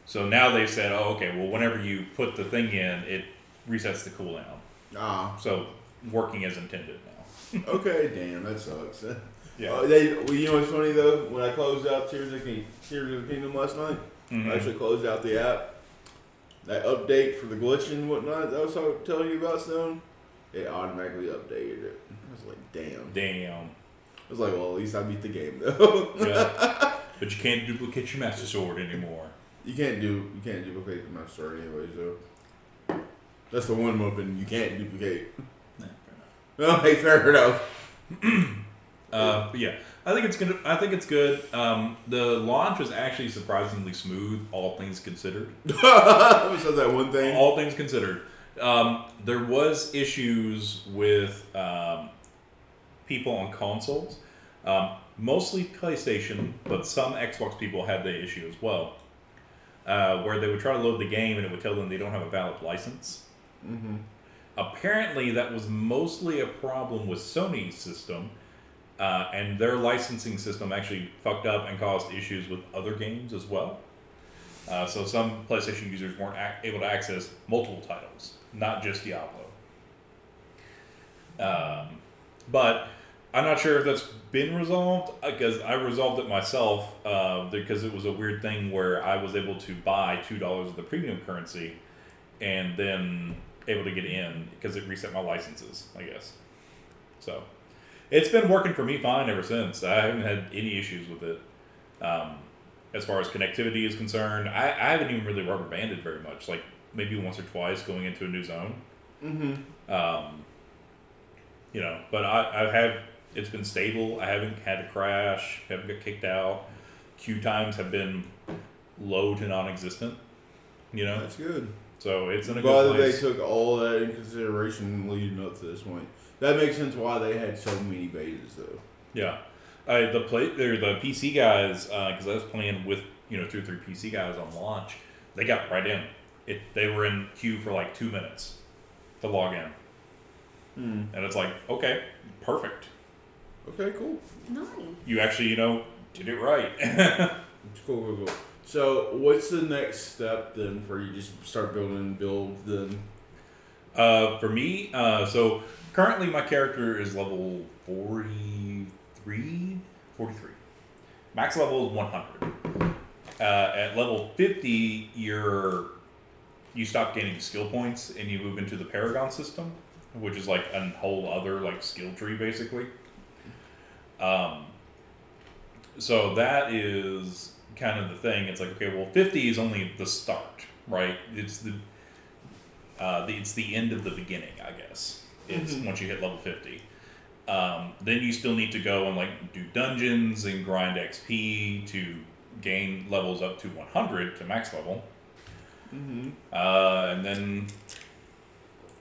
So now they said, oh, okay, well, whenever you put the thing in, it resets the cooldown. Ah, So working as intended now. okay, damn, that sucks. Yeah. Uh, they, well, you know what's funny though? When I closed out Tears of, King, Tears of the Kingdom last night, Mhm. I actually closed out the app. That update for the glitch and whatnot that I was telling you about, Stone, it automatically updated it. I was like, damn. Damn. I was like, well, at least I beat the game though. Yeah. but you can't duplicate your master sword anymore. you can't do, you can't duplicate the master sword anyways though. That's the one weapon you can't duplicate. Nah, fair enough. Okay, fair enough. Uh, yeah, I think it's gonna. I think it's good. Um, the launch was actually surprisingly smooth, all things considered. That one thing. All things considered, um, there was issues with um, people on consoles, um, mostly PlayStation, but some Xbox people had the issue as well, uh, where they would try to load the game and it would tell them they don't have a valid license. Mm-hmm. Apparently, that was mostly a problem with Sony's system, uh, and their licensing system actually fucked up and caused issues with other games as well. Uh, so some PlayStation users weren't ac- able to access multiple titles, not just Diablo. Um, but I'm not sure if that's been resolved because I resolved it myself uh, because it was a weird thing where I was able to buy two dollars of the premium currency and then able to get in because it reset my licenses, I guess. So it's been working for me fine ever since. I haven't had any issues with it. Um, as far as connectivity is concerned, I, I haven't even really rubber banded very much. Like maybe once or twice going into a new zone. Mm-hmm. Um, you know, but I, I have it's been stable. I haven't had a crash. Haven't got kicked out. Queue times have been low to non-existent. You know, That's good. so it's in a Glad good that they place. took all that in consideration leading up to this point. That makes sense why they had so many betas, though. Yeah, I the play they're the PC guys because I was playing with you know two or three PC guys on launch. They got right in. It they were in queue for like two minutes to log in, Hmm. and it's like okay, perfect. Okay, cool. Nice. You actually you know did it right. It's cool, cool, cool. So, what's the next step then for you just start building, build then? Uh, for me, uh, so currently my character is level 43, 43. Max level is 100. Uh, at level 50, you're you stop gaining skill points and you move into the Paragon system, which is like a whole other like skill tree basically. Um, so that is kind of the thing. It's like okay, well, 50 is only the start, right? It's the uh, the, it's the end of the beginning, I guess. It's Mhm. once you hit level fifty. Um, then you still need to go and like do dungeons and grind XP to gain levels up to one hundred to max level, Mm-hmm. uh, and then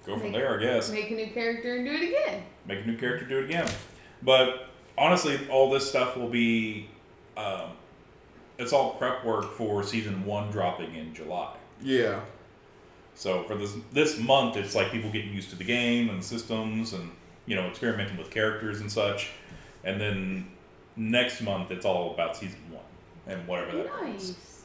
go from Make- there. I guess Make a new character and do it again. make a new character, do it again. But honestly, all this stuff will be. Um, it's all prep work for season one dropping in July. Yeah. So for this this month, it's like people getting used to the game and the systems, and you know, experimenting with characters and such. And then next month, it's all about season one and whatever that is. Nice.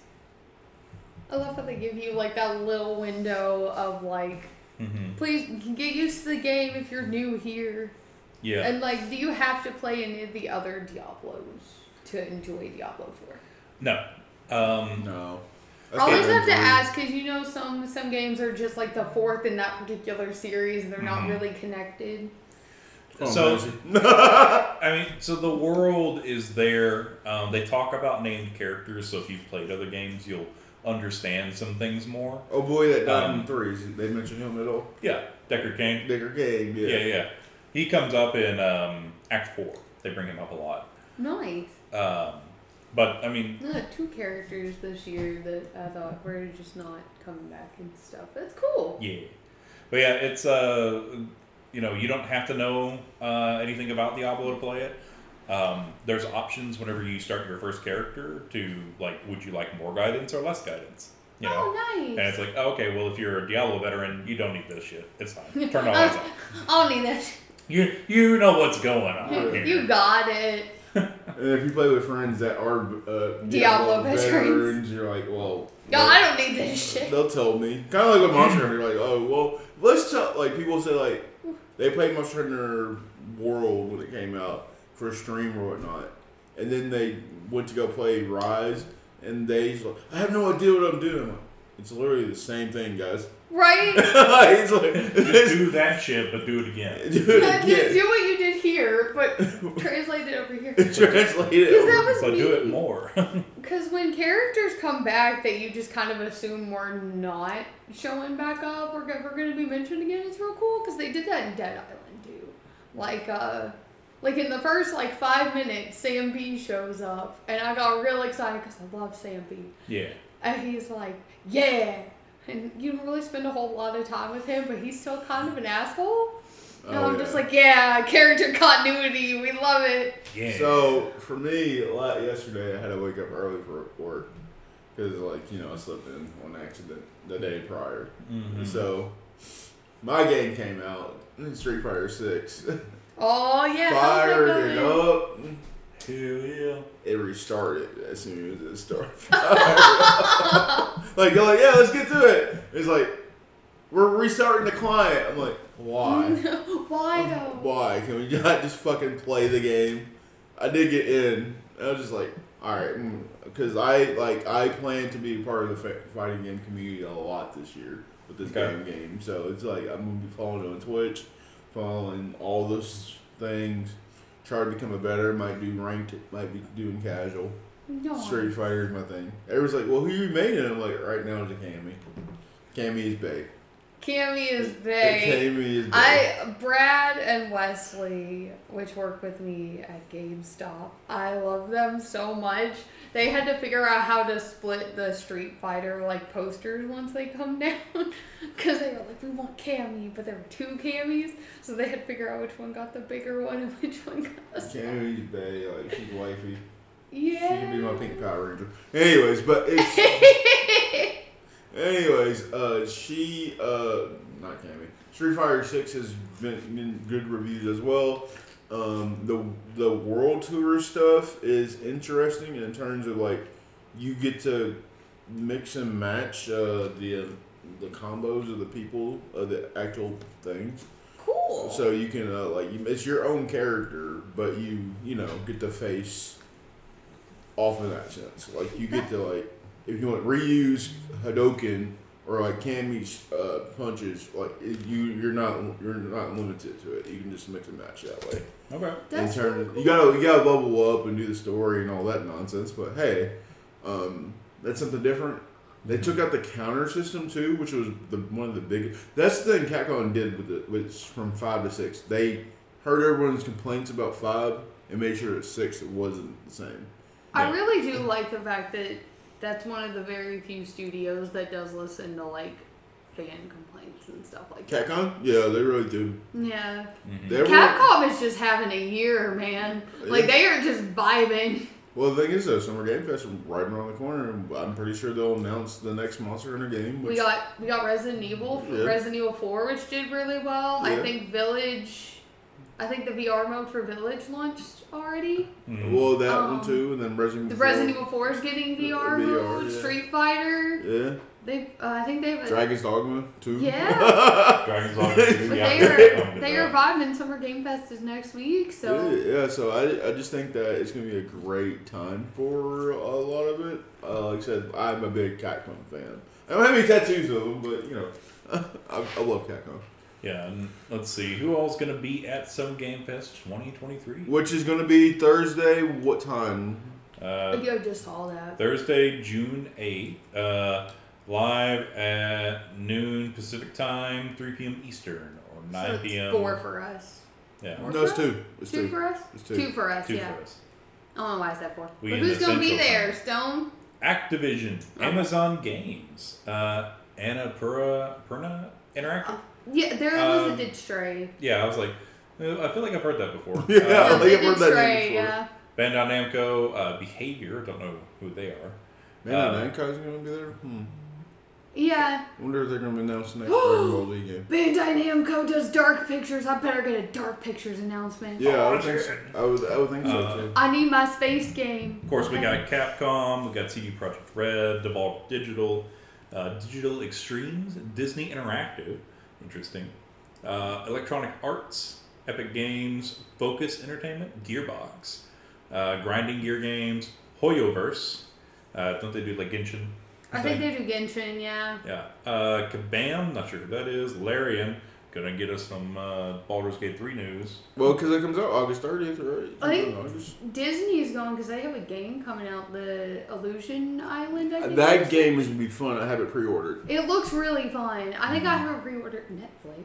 I love how they give you like that little window of like, Mm-hmm. please get used to the game if you're new here. Yeah. And like, do you have to play any of the other Diablos to enjoy Diablo 4? no. Um, No. I always have to ask because you know some some games are just like the fourth in that particular series and they're not Mhm. really connected. Oh, So- I mean, so the world is there. Um, they talk about named characters, so if you've played other games, you'll understand some things more. oh boy, that died Um, in threes. They mention him at all? Yeah, Deckard Cain. Bigger game, yeah. Yeah, yeah. He comes up in um, Act Four. They bring him up a lot. Nice. Um, but I mean, Uh, two characters this year that I thought were just not coming back and stuff. That's cool. Yeah, but yeah, it's uh, you know, you don't have to know uh, anything about Diablo to play it. Um, there's options whenever you start your first character to like, would you like more guidance or less guidance? You know, oh, nice. and it's like, oh, okay, well, if you're a Diablo veteran, you don't need this shit. It's fine. Turn the lights off. I don't need this. You you know what's going on You, here. you got it. And if you play with friends that are uh, Diablo veterans. you're like, well, Yo, I don't need this shit. They'll tell me. Kind of like with Monster Hunter. Like, oh, well, let's tell. Like, people say, like, they played Monster Hunter World when it came out for a stream or whatnot. And then they went to go play Rise. And they, like, I have no idea what I'm doing. I'm like, it's literally the same thing, guys. Right? it's like, Just do that shit, but do it again. do it Yeah, do, again. do what you did here, but translate it over here. Translate it. Because that over. was But me. do it more. Because when characters come back that you just kind of assume were not showing back up or ever going to be mentioned again, it's real cool. Because they did that in Dead Island too. Like, uh, like in the first like five minutes, Sam B shows up, and I got real excited because I love Sam B. yeah. And he's like, "Yeah," and you don't really spend a whole lot of time with him, but he's still kind of an asshole. And Oh, I'm just like, "Yeah, character continuity, we love it." Yeah. So for me, a lot yesterday, I had to wake up early for work because, like, you know, I slept in on accident the day prior. Mhm. So my game came out, Street Fighter Six. Oh yeah, Fired it up. Hell yeah. It restarted as soon as it started. like you're like, yeah, let's get to it. It's like we're restarting the client. I'm like, why? Why though? Why? Can we not just fucking play the game? I did get in. I was just like, all right, because mm, I like I plan to be part of the fighting game community a lot this year with this Okay. game game. So it's like I'm gonna be following on Twitch, following all those things. Try to become a better. Might do ranked. Might be doing casual. No. Street Fighter is my thing. Everyone's like, well, who you made it? I'm like, right now it's a Cammy. Cammy is big. Cammy is big. Cammy is big. I Brad and Wesley, which work with me at GameStop, I love them so much. They had to figure out how to split the Street Fighter like posters once they come down, because they were like, we want Cammy, but there were two Cammys, so they had to figure out which one got the bigger one and which one got the smaller. Cammy's big. Like she's wifey. Yeah. She can be my pink Power Ranger. Anyways, but it's anyways, uh she uh not Cammy. Street Fighter Six has been, been good reviews as well. Um the the world tour stuff is interesting in terms of like you get to mix and match uh the uh, the combos of the people of the actual things. cool. So you can uh, like you, it's your own character, but you you know get to face off in that sense. Like you get to like if you want reuse Hadoken or like Cammy's uh, punches, like it, you you're not you're not limited to it. You can just mix and match that way. Okay. That's in terms cool. you gotta you gotta level up and do the story and all that nonsense. But hey, um, that's something different. They took out the counter system too, which was the one of the biggest. That's the thing Capcom did with it, with from five to six. They heard everyone's complaints about five and made sure at six it wasn't the same. I Yeah. really do like the fact that that's one of the very few studios that does listen to like fan complaints and stuff like that. Capcom, yeah, they really do. Yeah. Mhm. They were- Capcom is just having a year, man. Like Yeah. they are just vibing. Well, the thing is, though, Summer Game Fest is right around the corner. I'm pretty sure they'll announce the next Monster Hunter game. Which, We got we got Resident Evil, Yeah. Resident Evil Four, which did really well. I think Village, I think the VR mode for Village launched already. Mhm. well, that Um, one too, and then Resident The Evil. Resident Evil Four is getting VR, VR, mode. yeah. Street Fighter, Yeah, they uh, I think they have a, Dragon's Dogma too. Yeah. Dragon's Dogma but 2. Yeah, They are into they that. are vibing. Summer Game Fest is next week, so Yeah, yeah, so I, I just think that it's going to be a great time for a lot of it. Uh, like I said, I'm a big Capcom fan. I don't have any tattoos of them, but, you know, I, I love Capcom. Yeah, and let's see who all's gonna be at Summer Game Fest 2023. Which is going to be Thursday, what time? Uh, I just saw that. Thursday, June 8th, uh, live at noon Pacific time, 3 p.m. Eastern, or 9 so p.m. four for us. Yeah, Four No, it's two. It's Two, two. for us. It's two. for us. two yeah. for us. I don't know why I said four. We but who's gonna be there? time. Stone. Activision, Oh. Amazon Games, uh, Annapurna Purna Interactive. Yeah, there was Um, a Did Stray. Yeah, I was like, I feel like I've heard that before. Yeah, Uh, I think I've heard that name before. yeah. Bandai Namco, uh, Behavior. Don't know who they are. Bandai Uh, Namco's going to be there? Hmm. Yeah. wonder if they're gonna announce the next Dragon Ball Z game. Bandai Namco does Dark Pictures. I better get a Dark Pictures announcement. Yeah, I Oh, would think so. I would, I would think so Uh, too. I need my space game. Of course, we got Capcom, we got CD Projekt Red, Devolver Digital, uh, Digital Extremes, Disney Interactive, interesting, uh, Electronic Arts, Epic Games, Focus Entertainment, Gearbox, uh, Grinding Gear Games, Hoyoverse. Uh, don't they do like Genshin? I think they do Genshin, yeah. Yeah. Uh, Kabam, not sure who that is. Larian, gonna get us some uh, Baldur's Gate 3 news. Well, because it comes out August 30th, right? I think- August. Disney is going because they have a game coming out, the Illusion Island. I think That game is gonna be fun. I have it pre-ordered. It looks really fun. I think I have it pre-ordered Netflix.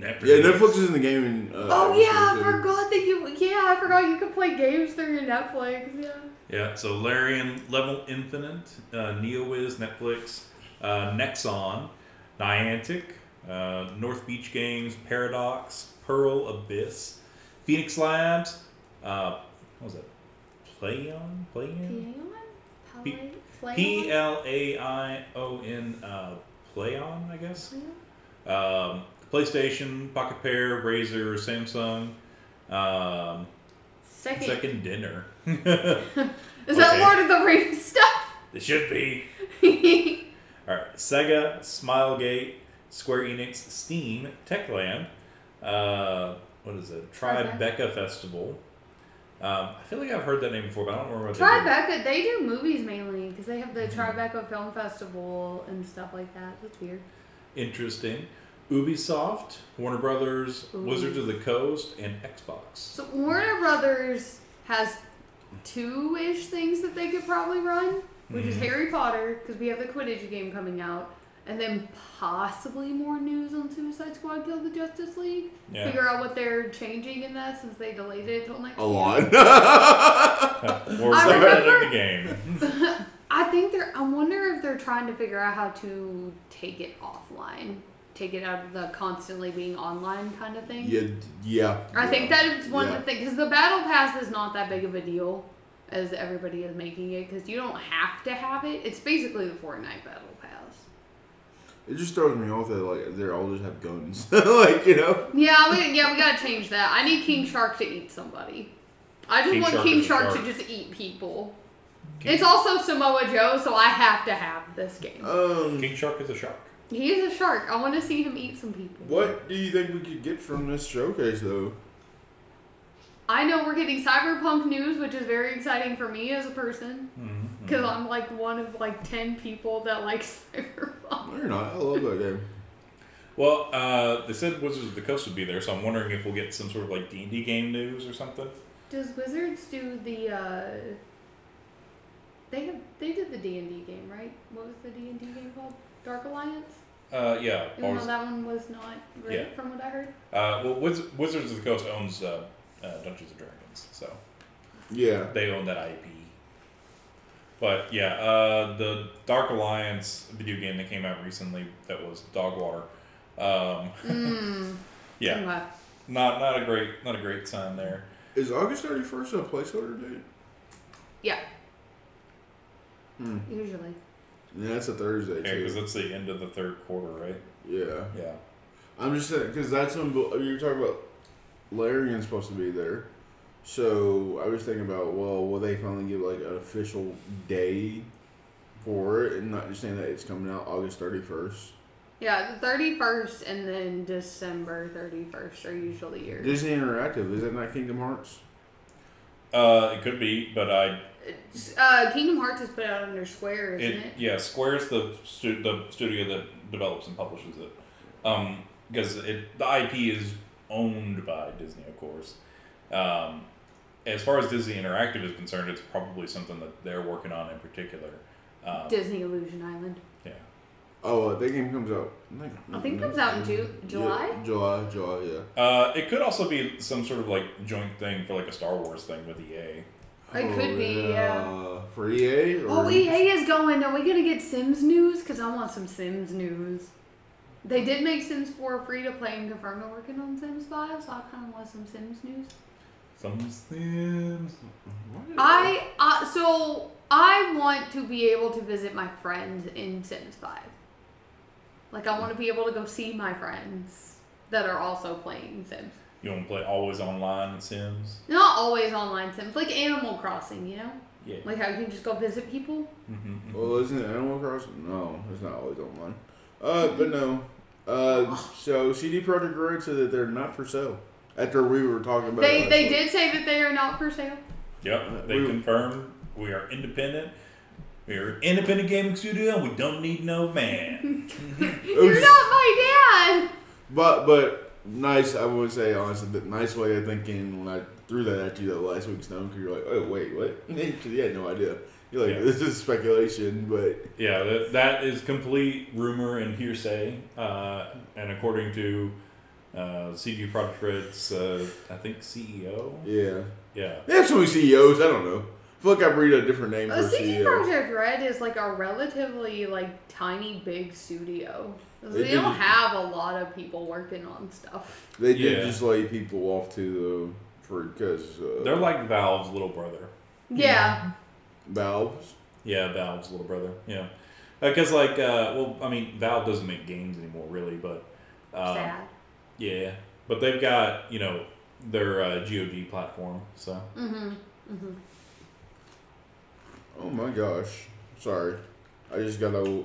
Netflix. Yeah, Netflix is in the game. In, uh, Oh yeah, I 30th. forgot that you. Yeah, I forgot you could play games through your Netflix. Yeah. Yeah, so Larian, Level Infinite, uh, NeoWiz, Netflix, uh, Nexon, Niantic, uh, North Beach Games, Paradox, Pearl Abyss, Phoenix Labs, uh, what was that? Plaion? Plaion? Plaion? P- Play-? L A I O N, uh, Plaion, I guess. Um, PlayStation, Pocket Pair, Razer, Samsung, um, Second. Second Dinner. Is Okay. that Lord of the Rings stuff? it should be. All right, Sega, Smilegate, Square Enix, Steam, Techland. Uh, what is it? Tribeca. Tribeca Festival. Um, I feel like I've heard that name before, but I don't remember what they do. Tribeca, they do movies mainly because they have the Mm-hmm. Tribeca Film Festival and stuff like that. That's weird. Interesting. Ubisoft, Warner Brothers, Ooh. Wizards of the Coast, and Xbox. So Warner Brothers has two ish things that they could probably run, which is Mhm. Harry Potter because we have the Quidditch game coming out, and then possibly more news on Suicide Squad: Kill the Justice League. Yeah. Figure out what they're changing in that since they delayed it till next A year. lot. More I remember- than the game. I think they're. I wonder if they're trying to figure out how to take it offline, take it out of the constantly being online kind of thing. yeah, yeah. I think yeah, that is one yeah. of the things because the battle pass is not that big of a deal as everybody is making it because you don't have to have it. It's basically the Fortnite battle pass. It just throws me off that like they're all just have guns, like you know. Yeah, we yeah we gotta change that. I need King Shark to eat somebody. I just King want Shark King Shark, shark. to just eat people. King, It's also Samoa Joe, so I have to have this game. Um, King Shark is a shark. He is a shark. I want to see him eat some people. what do you think we could get from this showcase though? I know we're getting cyberpunk news, which is very exciting for me as a person Mhm, because mhm. I'm like one of like ten people that like cyberpunk. No, you're not. I love that game. Well, uh, they said Wizards of the Coast would be there, so I'm wondering if we'll get some sort of like D and D game news or something. Does Wizards do the? uh They have they did the D and D game, right? What was the D and D game called? Dark Alliance. Uh, yeah. Even always- though that one was not great Yeah. from what I heard. Uh, well, Wiz- Wizards of the Coast owns uh, uh, Dungeons and Dragons, so Yeah. they own that IP. But yeah, uh, the Dark Alliance video game that came out recently that was Dogwater. Um, Mm. yeah, Okay. not not a great not a great sign there. Is August 31st a placeholder date? Yeah. Hmm. Usually. Yeah, that's a Thursday Yeah, because too. it's the end of the third quarter, right? Yeah. Yeah. I'm just saying because that's when you're talking about Larian's supposed to be there. So I was thinking about well, will they finally give like an official day for it and not just saying that it's coming out August 31st? Yeah, the thirty first and then December thirty first are usually yours. Disney Interactive is that not Kingdom Hearts? Uh, it could be, but I Uh, Kingdom Hearts is put out under Square, isn't It, it? yeah, Square's the stu- the studio that develops and publishes it. Um, because it the IP is owned by Disney, of course. Um, as far as Disney Interactive is concerned, it's probably something that they're working on in particular. Um, Disney Illusion Island. yeah, Oh, uh, that game comes out. I think it comes out in Ju- July? Yeah, July, July, yeah. uh, it could also be some sort of like joint thing for like a Star Wars thing with EA. It could be, yeah. For EA? Or Oh, EA is going. Are we gonna get Sims news? Cause I want some Sims news. They did make Sims 4 free to play and confirm they're working on Sims 5, so I kind of want some Sims news. Some Sims. Why I uh, so I want to be able to visit my friends in Sims 5. Like I want to be able to go see my friends that are also playing Sims. You want to play always online Sims? Not always online Sims, like Animal Crossing, you know? Yeah. Like how you can just go visit people. Mm-hmm. Well, isn't it Animal Crossing? No, it's not always online. Uh, but no. Uh, so CD Projekt Red said that they're not for sale. After we were talking about, They last they week. did say that they are not for sale. Yep. They We- confirmed we are independent. We are an independent gaming studio. and We don't need no man. You're was- not my dad. But but nice. I would say honestly, the nice way of thinking when I threw that at you that last week, Stone, because you're like, oh wait, what? Because you had no idea. You're like, Yeah. this is speculation, but yeah, that, that is complete rumor and hearsay. Uh, and according to uh, CD Projekt Red's, uh, I think CEO. yeah, Yeah. they have so many CEOs. I don't know. I feel like I read a different name Uh, for a CD CEO. Projekt Red is like a relatively like tiny big studio. They They don't did- have a lot of people working on stuff. They did Yeah. just lay people off too, though, for because uh, They're like Valve's little brother. Yeah. Valves. Yeah, Valve's little brother. Yeah. Because, like, uh, well, I mean, Valve doesn't make games anymore, really, but. Um, Sad. Yeah. But they've got, you know, their uh, GOG platform, so. Mm-hmm. Mm-hmm. Oh my gosh, sorry. I just got a.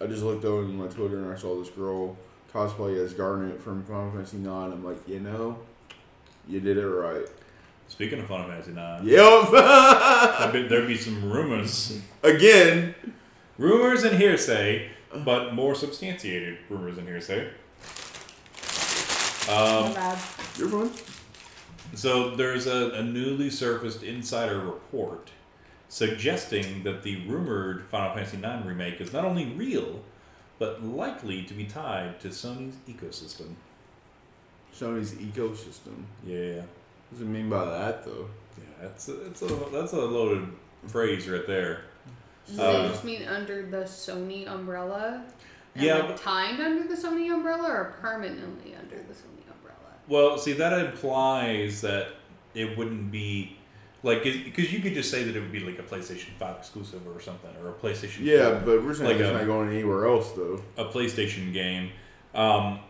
I just looked on my Twitter and I saw this girl cosplay as Garnet from Final Fantasy IX. I'm like, you know, you did it right. Speaking of Final Fantasy IX, Yep. I bet there'd be some rumors. Again. Rumors and hearsay, but more substantiated rumors and hearsay. Um. You're fine. So there's a, a newly surfaced insider report suggesting that the rumored Final Fantasy IX remake is not only real, but likely to be tied to Sony's ecosystem. Sony's ecosystem. Yeah, What does it mean by that, though? yeah, that's a, that's a that's a loaded phrase right there. Does Uh, they just mean under the Sony umbrella? And Yeah, Like timed under the Sony umbrella or permanently under the Sony umbrella? Well, see, that implies that it wouldn't be like because you could just say that it would be like a PlayStation Five exclusive or something, or a PlayStation Yeah, but we're saying Like it's a- not going anywhere else, though. a PlayStation game. Um,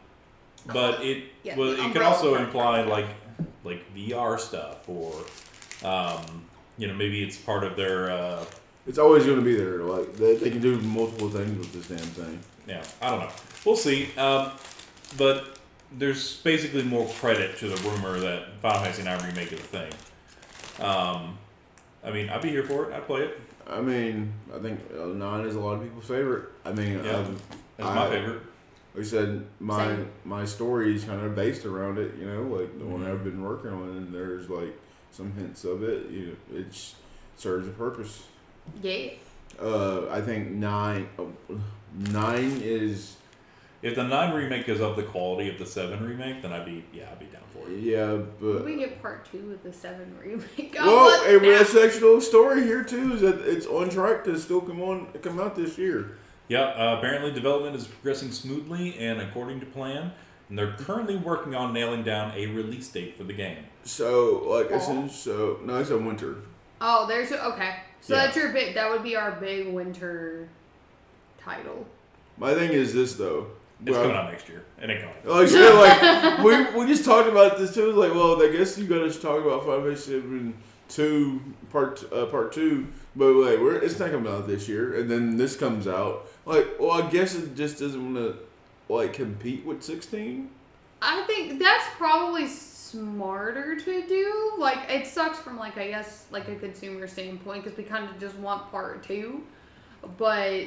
but it Yeah, well, it could also imply like like VR stuff or um, you know maybe it's part of their uh, It's always going to be there. Like they, they can do multiple things with this damn thing. yeah I don't know we'll see. Um, but there's basically more credit to the rumor that Final Fantasy IX remake is a thing. Um, I mean I'd be here for it. I'd play it. I mean, I think uh, nine is a lot of people's favorite. I mean, Yeah. um, That's my I- favorite. Like I said, my Same. my story is kind of based around it. You know, like the one Mhm. I've been working on, and there's like some hints of it. You know, it serves a purpose. Yeah. Uh, I think nine, uh, nine is If the nine remake is of the quality of the seven remake, then I'd be yeah I'd be down for it. yeah, but we get part two of the seven remake. I well, want hey, that. that's the story here too. Is that it's on track to still come on come out this year. Yeah, uh, apparently development is progressing smoothly and according to plan, and they're currently working on nailing down a release date for the game. So, like I Fall. said, so no, it's a winter. Oh, there's okay. So Yeah. that's your big. That would be our big winter title. My thing is this though. It's Well, coming out next year. It ain't coming. Like, so, like we, we just talked about this too. Like, well, I guess you got to talk about Final Fantasy Seven two part uh, part two, but wait, we're it's not coming out this year, and then this comes out. Like, well, I guess it just doesn't want to like compete with sixteen. I think that's probably smarter to do. Like it sucks from like I guess like a consumer standpoint because we kind of just want part two, but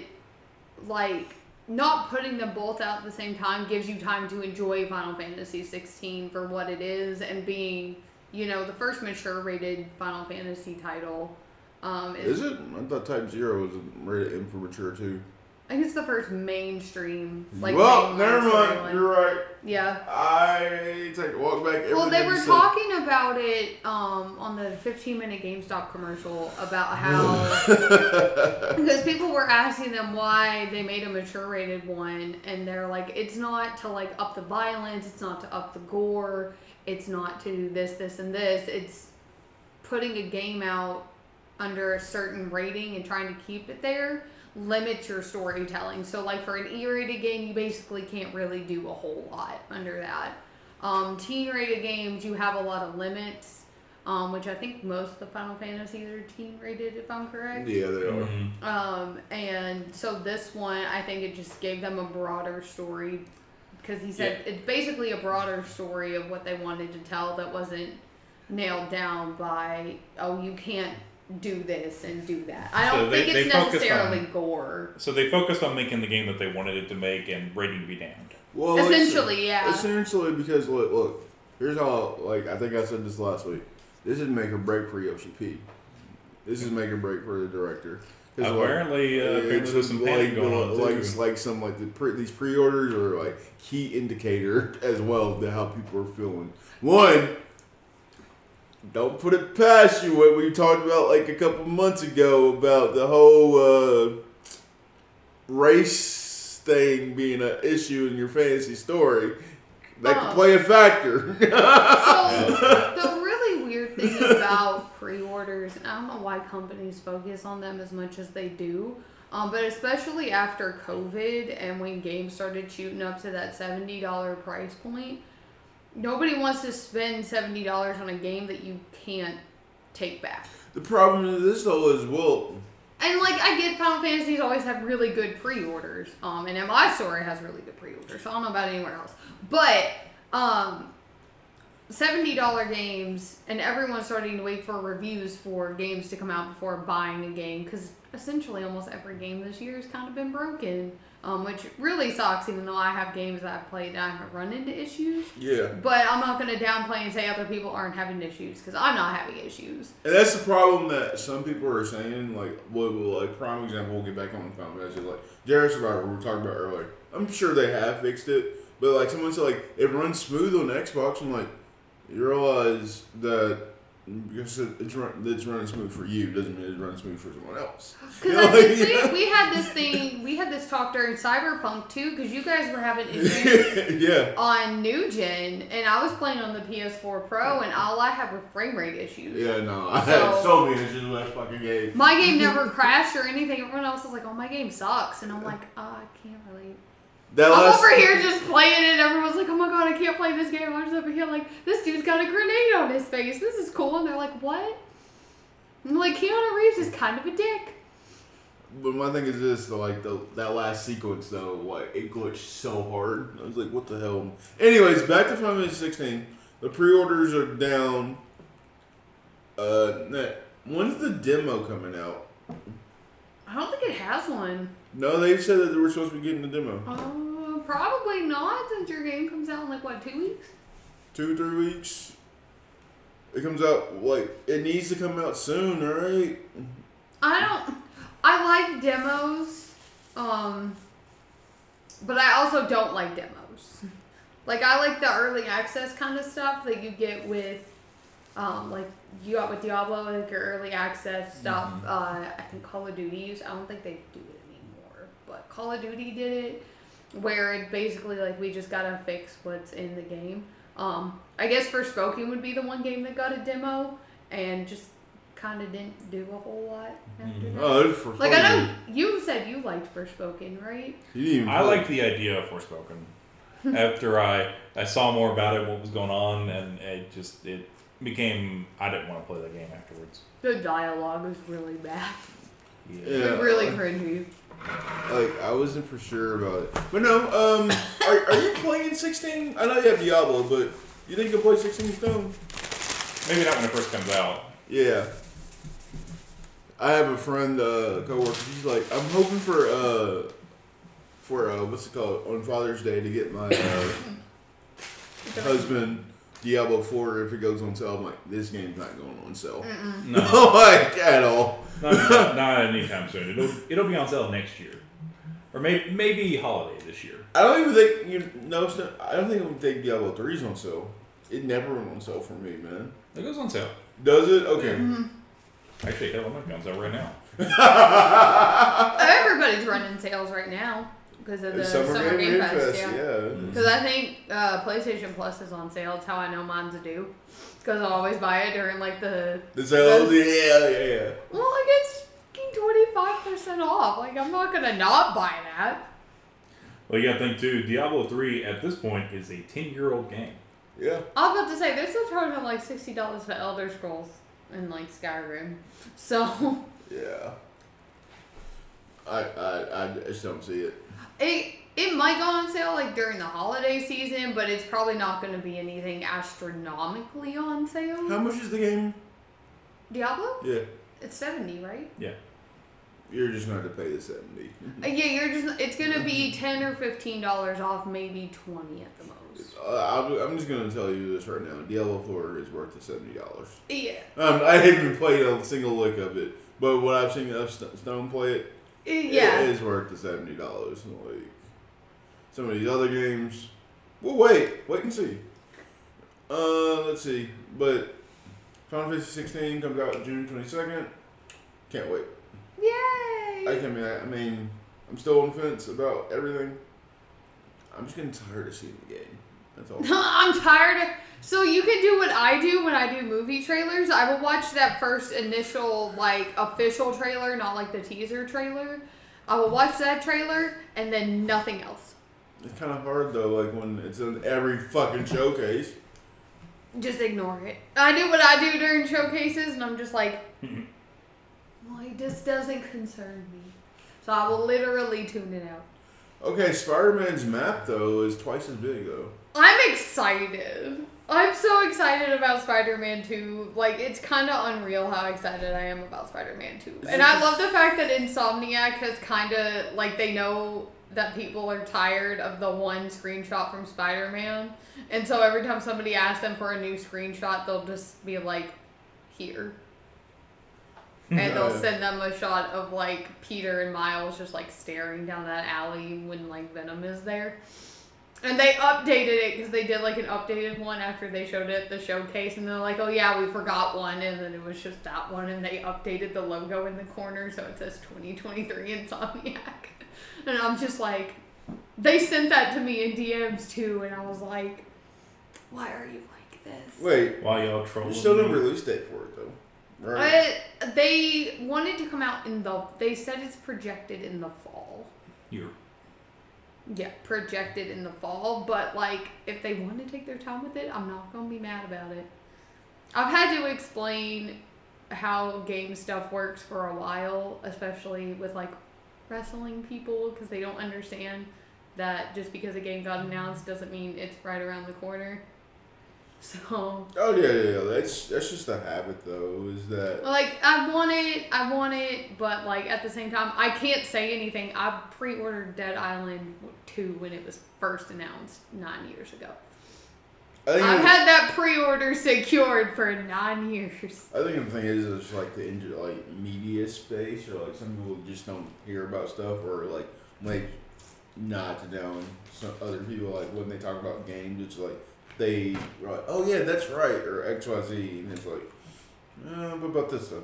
like not putting them both out at the same time gives you time to enjoy Final Fantasy 16 for what it is and being you know the first mature rated Final Fantasy title. Um, Is it? I thought Type Zero was rated M for mature too. I think it's the first mainstream. Like well, never mind. storyline. You're right. Yeah. I take a walk back. Well, they were you said. talking about it um, on the 15 minute GameStop commercial about how because people were asking them why they made a mature rated one, and they're like, it's not to like up the violence, it's not to up the gore, it's not to do this, this, and this. It's putting a game out under a certain rating and trying to keep it there limits your storytelling. So, like for an E-rated game, you basically can't really do a whole lot under that. Um, teen-rated games, you have a lot of limits, um, which I think most of the Final Fantasies are teen-rated, if I'm correct. Yeah, they are. Mhm. Um, and so this one, I think it just gave them a broader story because he said it's basically a broader story of what they wanted to tell that wasn't nailed down by oh you can't do this and do that. I don't they- think it's necessarily on- gore. So they focused on making the game that they wanted it to make and rating to be damned. Well, it's- Essentially, yeah. Essentially, because look, look, here's how. Like I think I said this last week. This is make or break for Yoshi P. This is make or break for the director. Like, Apparently, uh, apparently it's there's some like, going on like, too. like some like the pre, these pre-orders are like key indicator as well to how people are feeling. One, don't put it past you what we talked about like a couple months ago about the whole uh, race thing being an issue in your fantasy story. That Oh. could play a factor. So the really weird thing about pre-orders, and I don't know why companies focus on them as much as they do, um, but especially after COVID and when games started shooting up to that seventy dollar price point, nobody wants to spend seventy dollars on a game that you can't take back. the problem with this though is well, And like I get Final Fantasies always have really good pre-orders. Um, and MI Story has really good pre-orders. So I don't know about anywhere else. But um, seventy dollar games, and everyone's starting to wait for reviews for games to come out before buying a game because essentially almost every game this year has kind of been broken. Um, which really sucks, even though I have games that I've played and I haven't run into issues. yeah. But I'm not going to downplay and say other people aren't having issues because I'm not having issues. And that's the problem that some people are saying. Like, well, like prime example, we'll get back on the Final Fantasy. Like, Jedi Survivor, we were talking about earlier. I'm sure they have fixed it, but like someone said, like it runs smooth on Xbox. I'm like, you realize that because it's run, it's running smooth for you doesn't mean it's running smooth for someone else. Because You know, I think like, we, we had this thing, we had this talk during Cyberpunk too, because you guys were having issues yeah. on New Gen, and I was playing on the PS4 Pro, and all I had were frame rate issues. Yeah, no, I So- had so many issues with that fucking game. My game never crashed or anything. Everyone else was like, "Oh, my game sucks," and I'm like, oh, "I can't relate." That I'm last, over here just playing it. and Everyone's like, "Oh my god, I can't play this game." I'm just over here like, "This dude's got a grenade on his face. This is cool," and they're like, "What?" I'm like, Keanu Reeves is kind of a dick. But my thing is this, though, like the that last sequence though, like it glitched so hard. I was like, what the hell? Anyways, back to Final Fantasy 16. The pre-orders are down. Uh, when's the demo coming out? I don't think it has one. No, they said that they were supposed to be getting the demo. Uh, probably not, since your game comes out in like what two weeks. Two, three weeks. It comes out like it needs to come out soon, right? I don't. I like demos, um, but I also don't like demos. Like I like the early access kind of stuff that you get with, um, like you got with Diablo, like your early access stuff. Uh, I think Call of Duty. used- I don't think they do it anymore, but Call of Duty did it, where it basically like we just gotta fix what's in the game. Um, I guess Forspoken would be the one game that got a demo and just kind of didn't do a whole lot after that. Oh, it's for Like I know you said you liked Forspoken, right? You didn't even I play. liked the idea of Forspoken. After I, I saw more about it, what was going on, and it just it became I didn't want to play the game afterwards. The dialogue was really bad. Yeah. Yeah. It was really cringy. Like I wasn't for sure about it, but no. Um, are, are you playing 16? I know you have Diablo, but you think you'll play 16 Stone? Maybe not when it first comes out. Yeah. I have a friend, uh, coworker. She's like, I'm hoping for uh, for uh, what's it called on Father's Day to get my uh, husband Diablo 4 if it goes on sale. I'm like, this game's not going on sale. No, like at all. not, not, not anytime soon. It'll it'll be on sale next year, or maybe maybe holiday this year. I don't even think you know. it's not- I don't think it would take Diablo 3's on sale. It never went on sale for me, man. It goes on sale. Does it? Okay. Mm-hmm. Actually, hell, it might be on sale right now. Oh, everybody's running sales right now. Because of the It's Summer, Game, Fest. Fest, yeah. yeah. Because I think uh, PlayStation Plus is on sale. That's how I know mine's due. Because I always buy it during like the The sales, yeah, yeah, yeah. well, like it's twenty five percent off. Like I'm not gonna not buy that. Well, you gotta think too. Diablo three at this point is a ten year old game. Yeah. I was about to say they're still charging like sixty dollars for Elder Scrolls and like Skyrim. So Yeah. I, I, I just don't see it. It it might go on sale like during the holiday season, but it's probably not going to be anything astronomically on sale. How much is the game? Diablo? Yeah. It's seventy, right? Yeah. You're just going to have to pay the 70. Uh, yeah, you're just. It's gonna be ten or fifteen dollars off, maybe twenty at the most. Uh, I'm, I'm just going to tell you this right now. Diablo 4 is worth the $70. Yeah, Um, I haven't played a single lick of it, but what I've seen of St- Stone play it, yeah. it is worth the seventy dollars. Like some of these other games, we'll wait, wait and see. Uh, let's see, but Final Fantasy sixteen comes out June twenty second. Can't wait. Yay! I Yay! can. I mean, I'm still on the fence about everything. I'm just getting tired of seeing the game. That's all. I'm tired. Of, so you can do what I do when I do movie trailers. I will watch that first initial like official trailer, not like the teaser trailer. I will watch that trailer and then nothing else. It's kind of hard though, like when it's in every fucking showcase. Just ignore it. I do what I do during showcases, and I'm just like, like this doesn't concern me. So I will literally tune it out. Okay, Spider Man's map though is twice as big though. I'm excited. I'm so excited about Spider-Man 2. Like it's kind of unreal how excited I am about Spider-Man 2. Is And I love the fact that Insomniac has kind of like they know that people are tired of the one screenshot from Spider-Man. And so every time somebody asks them for a new screenshot, they'll just be like here. Hmm. And they'll send them a shot of like Peter and Miles just like staring down that alley when like Venom is there. And they updated it because they did like an updated one after they showed it at the showcase, and they're like, "Oh yeah, we forgot one," and then it was just that one, and they updated the logo in the corner so it says 2023 Insomniac, and I'm just like, they sent that to me in DMs too, and I was like, why are you like this? Wait, While y'all trolling. there's still no me. release date for it though, right? Uh, they wanted to come out in the. They said it's projected in the fall. You're Yeah, projected in the fall, but like if they want to take their time with it, I'm not gonna be mad about it. I've had to explain how game stuff works for a while, especially with like wrestling people, because they don't understand that just because a game got announced doesn't mean it's right around the corner. So Oh yeah, yeah, yeah. That's that's just a habit though. Is that Like I want it, I want it, but like at the same time, I can't say anything. I pre-ordered Dead Island two when it was first announced nine years ago. I think. I've had that pre-order secured for nine years. I think the thing is, it's like the like media space, or like some people just don't hear about stuff, or like like not to down some other people like when they talk about games, it's like they were like, oh yeah, that's right, or X Y Z, and it's like, uh, what about this stuff?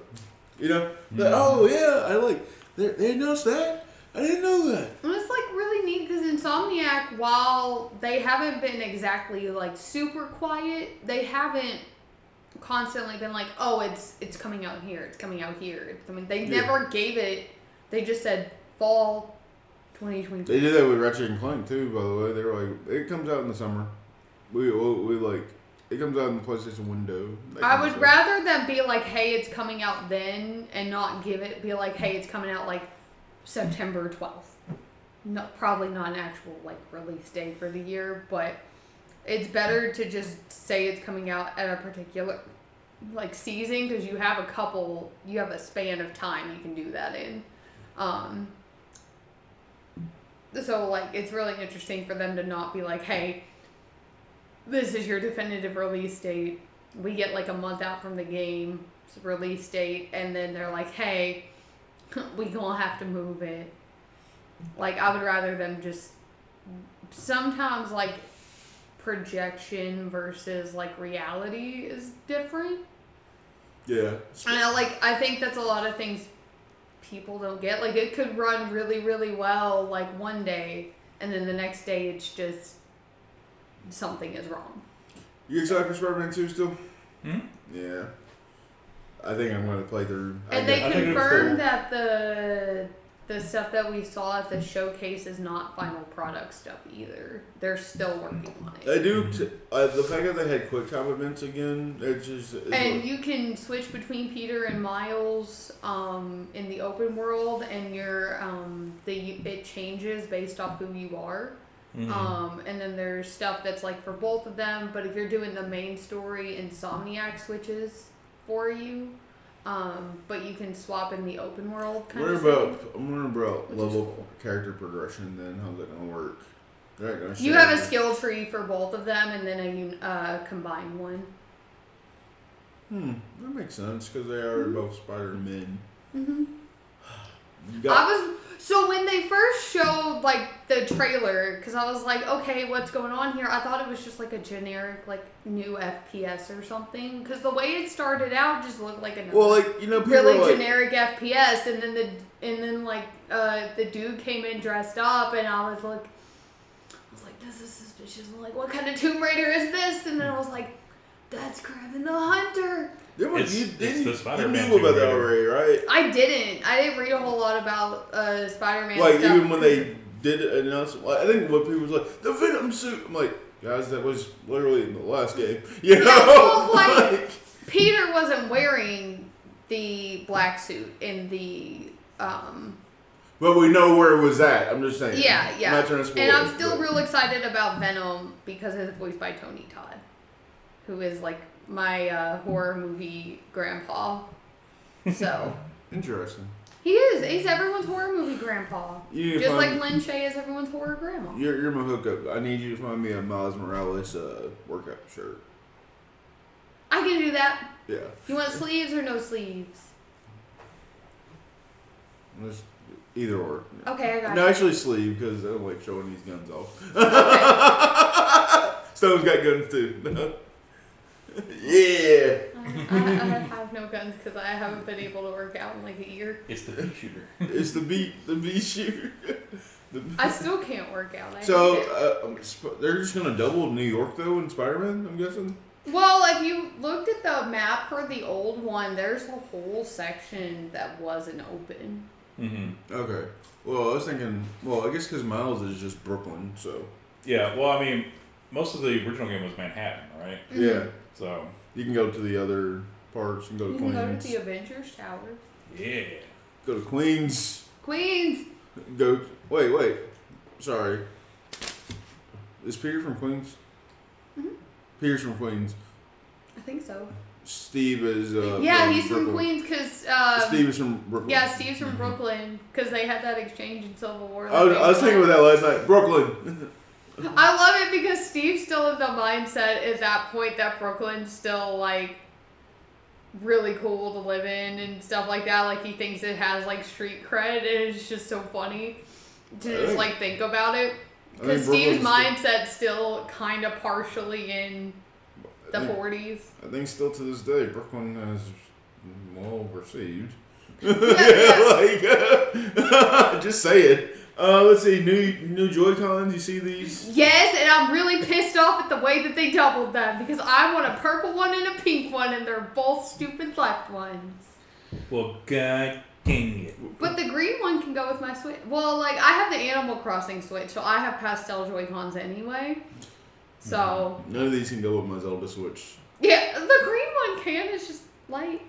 You know? Like, Mhm. oh yeah, I like they they announced that. I didn't know that. And it's like really neat because Insomniac, while they haven't been exactly like super quiet, they haven't constantly been like, oh, it's it's coming out here, it's coming out here. I mean, they Yeah. never gave it. They just said fall, twenty twenty They did that with Ratchet and Clank too. By the way, they were like, it comes out in the summer. We we, we like it comes out in the PlayStation window. I would rather them be like, hey, it's coming out then, and not give it be like, hey, it's coming out like September twelfth. No, probably not an actual like release date for the year, but it's better to just say it's coming out at a particular like season because you have a couple, you have a span of time you can do that in. Um, so like it's really interesting for them to not be like, hey, this is your definitive release date. We get like a month out from the game release date, and then they're like, hey, we gonna have to move it. Like I would rather them just sometimes like projection versus like reality is different. Yeah. And I like I think that's a lot of things people don't get. Like it could run really, really well like one day, and then the next day it's just something is wrong. You excited for Spider-Man 2 still? Hmm? Yeah. I think I'm going to play through. I And they I think confirmed cool. that the the stuff that we saw at the showcase is not final product stuff either. They're still working on They it. do. T- uh, the fact that they had quick time events again, it's just. It's And you can switch between Peter and Miles um, in the open world, and your um, the it changes based off who you are. Mhm. Um, and then there's stuff that's like for both of them, but if you're doing the main story, Insomniac switches for you. Um, but you can swap in the open world kind What of about? thing. I'm wondering about Which level cool. character progression. Then how's that gonna work? Gonna You have a skill tree for both of them, and then a uh, combined one. Hmm, that makes sense because they are both Spider-Men. Mm-hmm. You I got, was so when they first showed like the trailer, because I was like, okay, what's going on here? I thought it was just like a generic like new FPS or something, because the way it started out just looked like a well, like you know, really like, generic FPS, and then the and then like uh, the dude came in dressed up, and I was like, I was like, this is suspicious. I'm like, what kind of Tomb Raider is this? And then I was like, that's Kraven the Hunter. There was, It's- you, it's didn't- the you knew about that Raider. already, right? I didn't. I didn't read a whole lot about uh, Spider-Man. like stuff. even when they did announce, like, I think what people was like the Venom suit. I'm like, guys, that was literally in the last game. You know, well, like- Peter wasn't wearing the black suit in the um but we know where it was at. I'm just saying. yeah I'm yeah not trying to spoil and i'm still but- real excited about venom because it's voiced by tony todd who is like my uh, horror movie grandpa so interesting. he is he's everyone's horror movie grandpa You need to just like find- Lin Shaye is everyone's horror grandma You're, you're my hookup. I need you to find me a Miles Morales uh, workout shirt. i can do that Yeah. you want sleeves or no sleeves Just either or. okay i got No, you actually sleeve because I don't like showing these guns off. okay. Stone's got guns too. yeah. I, I have no guns because I haven't been able to work out in like a year. It's the pea shooter. It's the beat, the beat shooter. The- I still can't work out. I so uh, um, Sp- they're just gonna double New York though in Spider-Man. I'm guessing. well, if you looked at the map for the old one, there's a whole section that wasn't open. Mm-hmm. Okay. Well, I was thinking. Well, I guess because Miles is just Brooklyn, so Yeah. Well, I mean, most of the original game was Manhattan, right? yeah, So you can go to the other parts. You can go You to can go to the Avengers Tower. yeah. Go to Queens. Queens. Go. Wait, wait. Sorry. Is Peter from Queens? Mhm. Peter's from Queens. I think so. Steve is. Uh, yeah, he's from Queens because. Um, Steve is from Brooklyn. Yeah, Steve's from Brooklyn because they had that exchange in Civil War. I was, I was thinking about that last night. Brooklyn. I love it because Steve's still in the mindset at that point that Brooklyn's still like really cool to live in and stuff like that. Like he thinks it has like street cred, and it's just so funny to just think- like think about it. Because Steve's mindset's still kind of partially in the think- 40s. I think still to this day, Brooklyn has well received. yeah. like, uh, just say it. Uh, let's see, new new Joy Cons. You see these? Yes, and I'm really pissed off at the way that they doubled them because I want a purple one and a pink one, and they're both stupid left ones. Well, god dang it. But the green one can go with my Switch. Well, like I have the Animal Crossing Switch, so I have pastel Joy Cons anyway. So None of these can go with my Zelda Switch. yeah, the green one can. It's just light.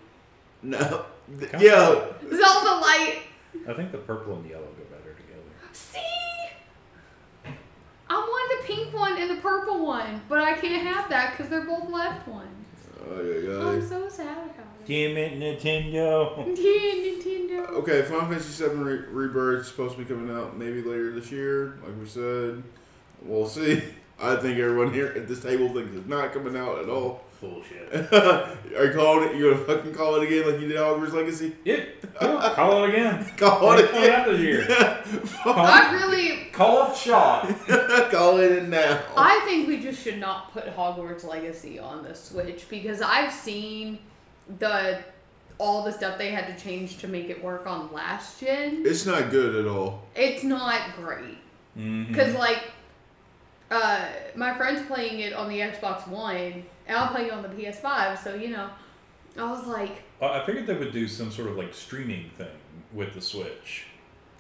No. Th- Come Yeah. Zelda light. I think the purple and yellow go better together. See, I want the pink one and the purple one, but I can't have that because they're both left ones. Oh, yeah, I'm so sad about it. Damn it, Nintendo. Yeah, Nintendo. Okay, Final Fantasy VII Re- Rebirth is supposed to be coming out maybe later this year, like we said. We'll see. I think everyone here at this table thinks it's not coming out at all. Bullshit. Are you calling it? You gonna fucking call it again like you did Hogwarts Legacy? Yeah. yeah, Call it again. Call it again. out this year. I really, Call it shot. call it in now. I think we just should not put Hogwarts Legacy on the Switch because I've seen the all the stuff they had to change to make it work on last gen, It's not good at all. it's not great. Mhm. Because, like, uh, my friend's playing it on the Xbox One, and I'll play you on the PS5, so, you know, I was like, I figured they would do some sort of like streaming thing with the Switch.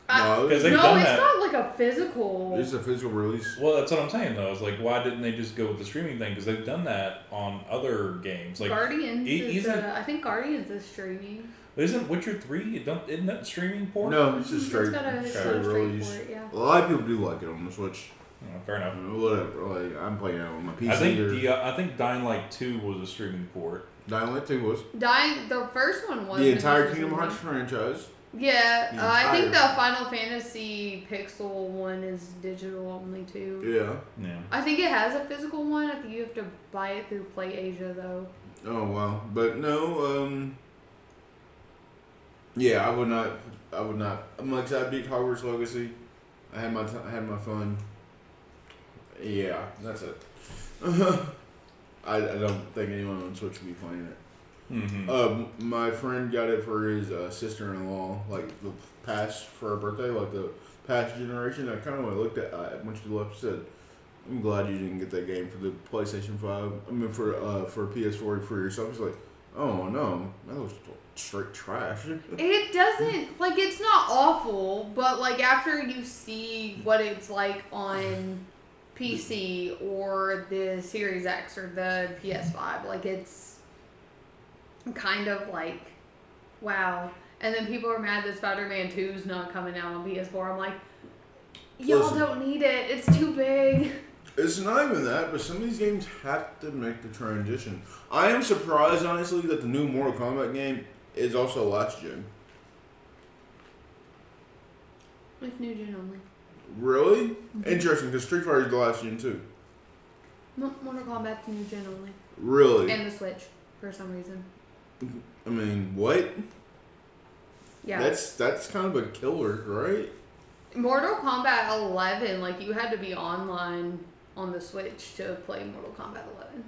I, No, Because no, they've it's that. not like a physical. It's a physical release. Well, that's what I'm saying though. Is like, why didn't they just go with the streaming thing? Because they've done that on other games. Like, Guardians e- is, isn't- uh, I think Guardians is streaming. isn't Witcher three? It don't, isn't that streaming port? No, it's just It's straight, got it's got straight a straight release. port, yeah. A lot of people do like it on the Switch. Oh, fair enough. Whatever. Like I'm playing it on my PC. I think or the uh, I think Dying Light two was a streaming port. Dying Light 2 was Dying, the first one was the entire Kingdom Hearts franchise. Yeah, uh, I think the Final Fantasy Pixel one is digital only too. Yeah. Yeah. I think it has a physical one. I think you have to buy it through Play Asia though. Oh wow. But no. Um. Yeah, I would not. I would not. I'm like I I beat Hogwarts Legacy. I had my t- I had my fun. Yeah, that's it. I, I don't think anyone on Switch will be playing it. Mm-hmm. Um, my friend got it for his uh, sister-in-law, like the past for her birthday, like the past generation. I kind of looked at uh, when she left, said, "I'm glad you didn't get that game for the PlayStation Five. I mean, for uh, for PS4 for yourself." It's like, "Oh no, that was straight trash." It doesn't like it's not awful, but like after you see what it's like on PC or the Series X or the PS5, like it's kind of like wow. And then people are mad that Spider-Man 2 is not coming out on PS4. I'm like, y'all Listen. don't need it. It's too big. It's not even that, but some of these games have to make the transition. I am surprised, honestly, that the new Mortal Kombat game is also last gen. It's new gen only. Really mm-hmm. interesting, because Street Fighter is the last gen too. Mo- Mortal Kombat's new gen only, Really? and the Switch for some reason. I mean, what? Yeah. That's that's kind of a killer, right? Mortal Kombat 11, like you had to be online on the Switch to play Mortal Kombat 11.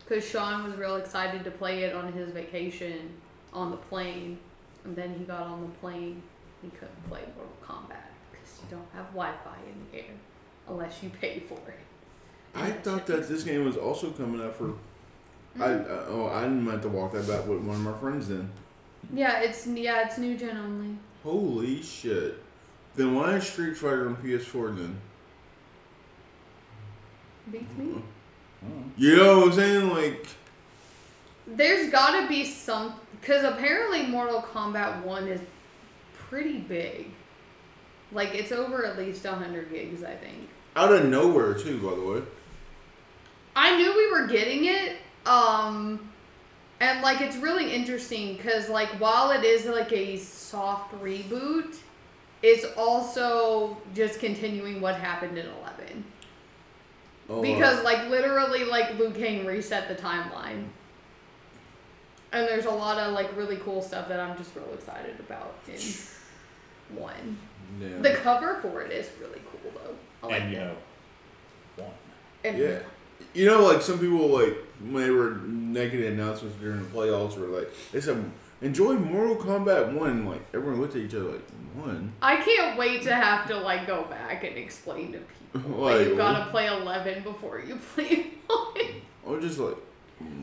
Because Sean was real excited to play it on his vacation on the plane. And then he got on the plane, he couldn't play Mortal Kombat because you don't have Wi Fi in the air unless you pay for it. I thought that this game was also coming out for. I Mm. uh, oh I meant to walk that back with one of my friends. Then Yeah, it's yeah, it's new gen only. holy shit! Then why is Street Fighter on PS4 then? Beats me. You know what I'm saying? Like There's gotta be some because apparently Mortal Kombat One is pretty big. Like it's over at least hundred gigs, I think. out of nowhere too. By the way, I knew we were getting it, um, and like it's really interesting because like while it is like a soft reboot, it's also just continuing what happened in Eleven. oh, Because like literally like Liu Kang reset the timeline. And there's a lot of like really cool stuff that I'm just real excited about in one. Yeah. The cover for it is really cool though. I like and you it. know, one. And Yeah. You know, like some people, like when they were making the announcements during the playoffs, were like they said, "Enjoy Mortal Kombat One." Like everyone looked at each other like, "One." I can't wait to have to like go back and explain to people Like, that you gotta play eleven before you play one. I was just like,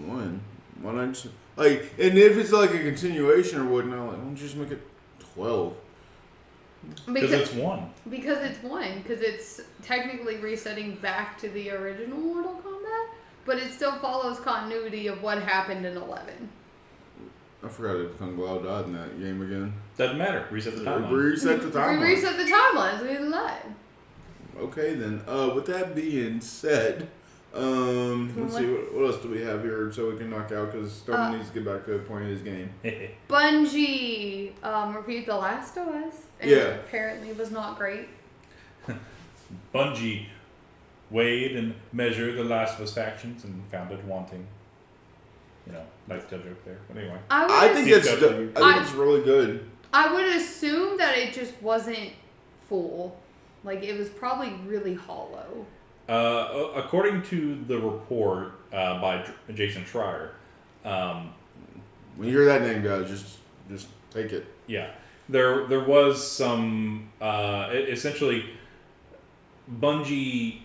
"One." Why not just like? And if it's like a continuation or whatnot, like, why don't you just make it twelve? Because Because it's one. because it's one because it's technically resetting back to the original Mortal Kombat, but it still follows continuity of what happened in eleven. I forgot if Kung Lao died in that game again. Doesn't matter. Reset the timeline. Reset the We timeline. reset the timelines. We lied. Okay then. Uh, with that being said, um, let's see what, what else do we have here so we can knock out because Storm Uh, needs to get back to the point of his game. Bungie um, reviewed The Last of Us. And Yeah. Apparently, was not great. Bungie weighed and measured the Last of Us factions and found it wanting. You know, nice joke there. But anyway. I. I think ass- that's I think I- it's really good. I would assume that it just wasn't full. Like it was probably really hollow. Uh, according to the report uh, by Jason Schreier, um, when you hear that name, guys, just just take it. Yeah, there there was some uh, essentially Bungie.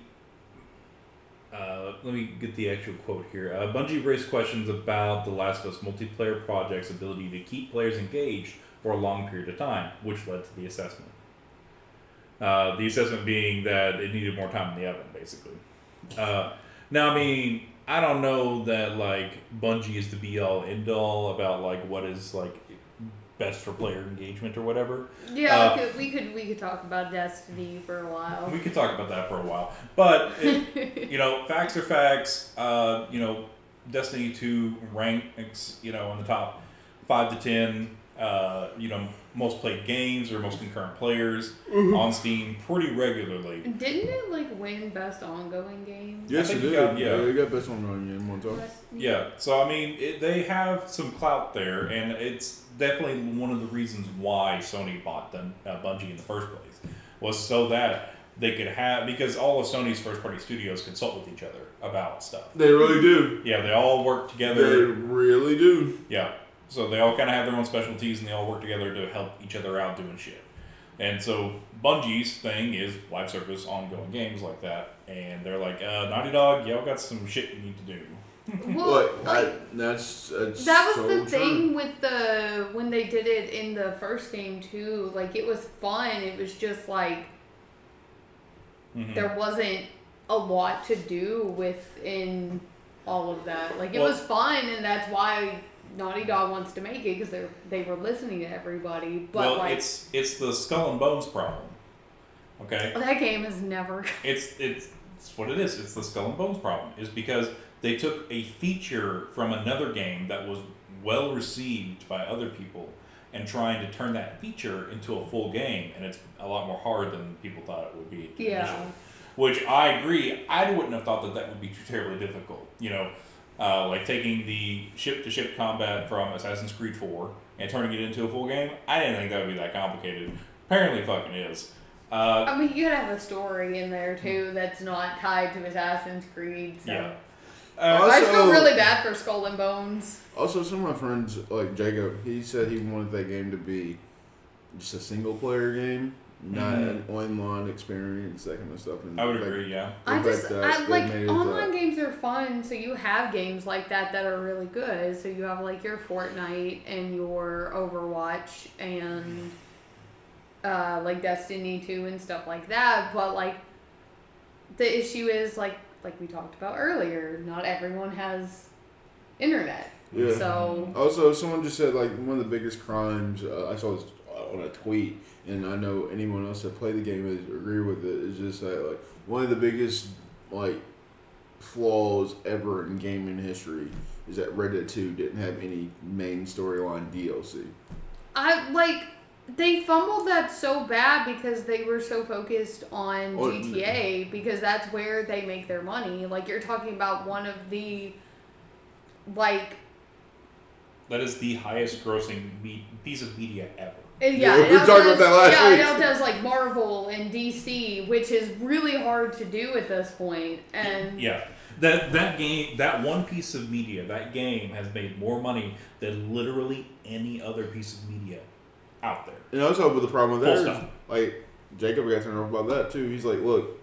Uh, let me get the actual quote here. Uh, Bungie raised questions about The Last of Us multiplayer project's ability to keep players engaged for a long period of time, which led to the assessment. Uh, the assessment being that it needed more time in the oven, basically. Uh, now, I mean, I don't know that like Bungie is the be all end all about like what is like best for player engagement or whatever. Yeah, Uh, we, could, we could we could talk about Destiny for a while. We could talk about that for a while, but it, you know, facts are facts. Uh, you know, Destiny Two ranks you know on the top five to ten. Uh, you know, most played games or most concurrent players on Steam pretty regularly. Didn't it like win best ongoing game? Yes, it did. got- yeah. you got best one on game one time. Best- Yeah, so I mean, it, they have some clout there, and it's definitely one of the reasons why Sony bought them, uh, Bungie in the first place, was so that they could have because all of Sony's first party studios consult with each other about stuff. They really do. Yeah, they all work together. They really do. Yeah, so they all kind of have their own specialties, and they all work together to help each other out doing shit. And so Bungie's thing is live service, ongoing games like that, and they're like, uh, Naughty Dog, y'all got some shit you need to do. Well, But like, I, that's, that's that was so the true. thing with the when they did it in the first game too. Like it was fun. It was just like Mhm. there wasn't a lot to do within all of that. Like it Well- was fun, and that's why Naughty Dog wants to make it because they they were listening to everybody. But well, like it's it's the skull and bones problem. Okay, oh, that game is never. it's it's it's what it is. It's the skull and bones problem. Is because they took a feature from another game that was well received by other people and trying to turn that feature into a full game, and it's a lot more hard than people thought it would be. Yeah. initially. Which I agree. I wouldn't have thought that that would be too terribly difficult. You know, uh, like taking the ship to ship combat from Assassin's Creed 4 and turning it into a full game. I didn't think that would be that complicated. Apparently, it fucking is. Uh, I mean, you gotta have a story in there too that's not tied to Assassin's Creed. So. yeah. I Uh, feel really bad for Skull and Bones. Also, some of my friends, like Jacob, he said he wanted that game to be just a single player game, not Mhm. an online experience, that kind of stuff. And I would the fact- agree. Yeah. I just that I like online that- games are fun, so you have games like that that are really good. So you have like your Fortnite and your Overwatch and uh, like Destiny two and stuff like that. But like the issue is like like we talked about earlier, not everyone has internet. Yeah. So Also, someone just said like one of the biggest crimes uh, I saw this on a tweet, and I know anyone else that played the game is agree with it. it. Is just that like one of the biggest like flaws ever in gaming history is that Red Dead Two didn't have any main storyline DLC. I like they fumbled that so bad because they were so focused on Or- GTA because that's where they make their money. Like you're talking about one of the like That is the highest grossing me- piece of media ever. And Yeah, yeah, we it were talking about that last yeah, week. it outdoes like Marvel and DC, which is really hard to do at this point. And Yeah. That that game, that one piece of media, that game has made more money than literally any other piece of media out there. And also, but the problem with Full that is, stop. like Jacob got turned off about that too. He's like, look,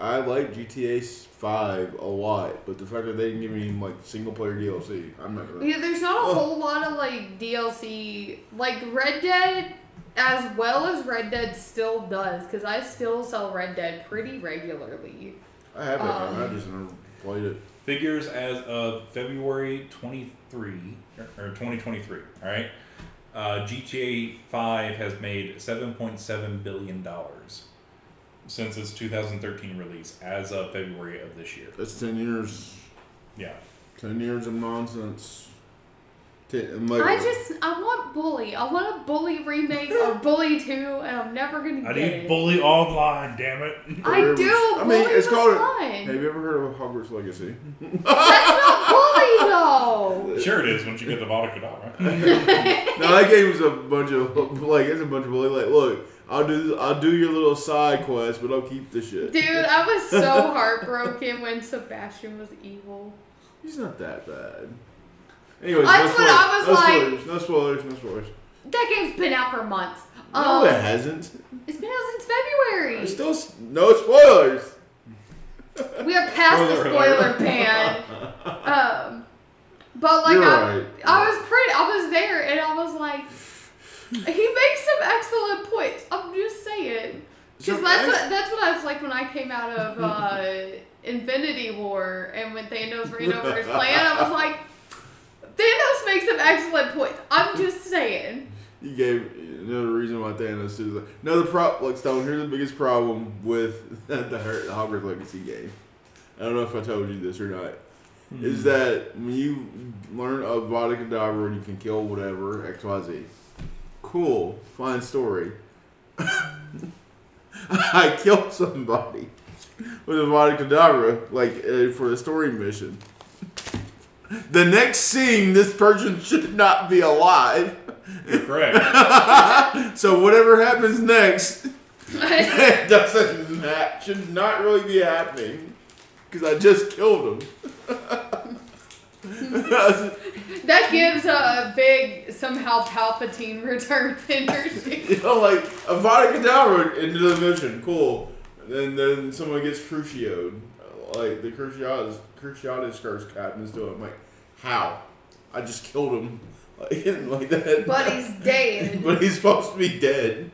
I like GTA Five a lot, but the fact that they didn't give me like single player DLC, I'm not gonna. Yeah, there's not a Ugh. whole lot of like DLC. Like Red Dead, as well as Red Dead still does, because I still sell Red Dead pretty regularly. I have that game. I Um, just never played it. Figures as of February 23 or, or 2023. All right. Uh, GTA 5 has made 7.7 billion dollars since its 2013 release, as of February of this year. That's ten years. Yeah. Ten years of nonsense. Ten, I'm like, I just I want Bully. I want a Bully remake or Bully Two, and I'm never gonna I get it. I need it. Bully Online, damn it. I do. was- I mean, Bully it's was called- fun. Have you ever heard of Hogwarts Legacy? That's not Bully though. Sure, it is once you get the Vada Kedavra. no, that game was a bunch of like it's a bunch of bully. Like, look, I'll do I'll do your little side quest, but I'll keep the shit. Dude, I was so heartbroken when Sebastian was evil. He's not that bad. Anyways, That's no what I spoilers, was no like- Spoilers, no spoilers. No spoilers. That game's been out for months. No, Um, it hasn't. it's been out since February. There's still no spoilers. We are past the Spoiler spoiler alert. ban. Um, but like You're I, right. I was pretty, I was there, and I was like, he makes some excellent points. I'm just saying, because that's what that's what I was like when I came out of uh, Infinity War, and when Thanos ran over his plan, I was like, Thanos makes some excellent points. I'm just saying. You gave another reason why Thanos is like another prop. Like Stone, here's the biggest problem with the, the Hogwarts Legacy game. I don't know if I told you this or not. Is that when you learn Avada Kedavra and you can kill whatever X Y Z. Cool, fine story. I killed somebody with Avada Kedavra, like uh, for the story mission. The next scene, this person should not be alive. You're correct. so whatever happens next it doesn't that should not really be happening because I just killed him. That gives a big somehow Palpatine return energy. you know, like Avada Kedavra into the mission, cool. And then someone gets crucioed, like the Cruciatus Cruciatus curse captain is doing. I'm like, how? I just killed him, like, like that. But he's dead. but he's supposed to be dead.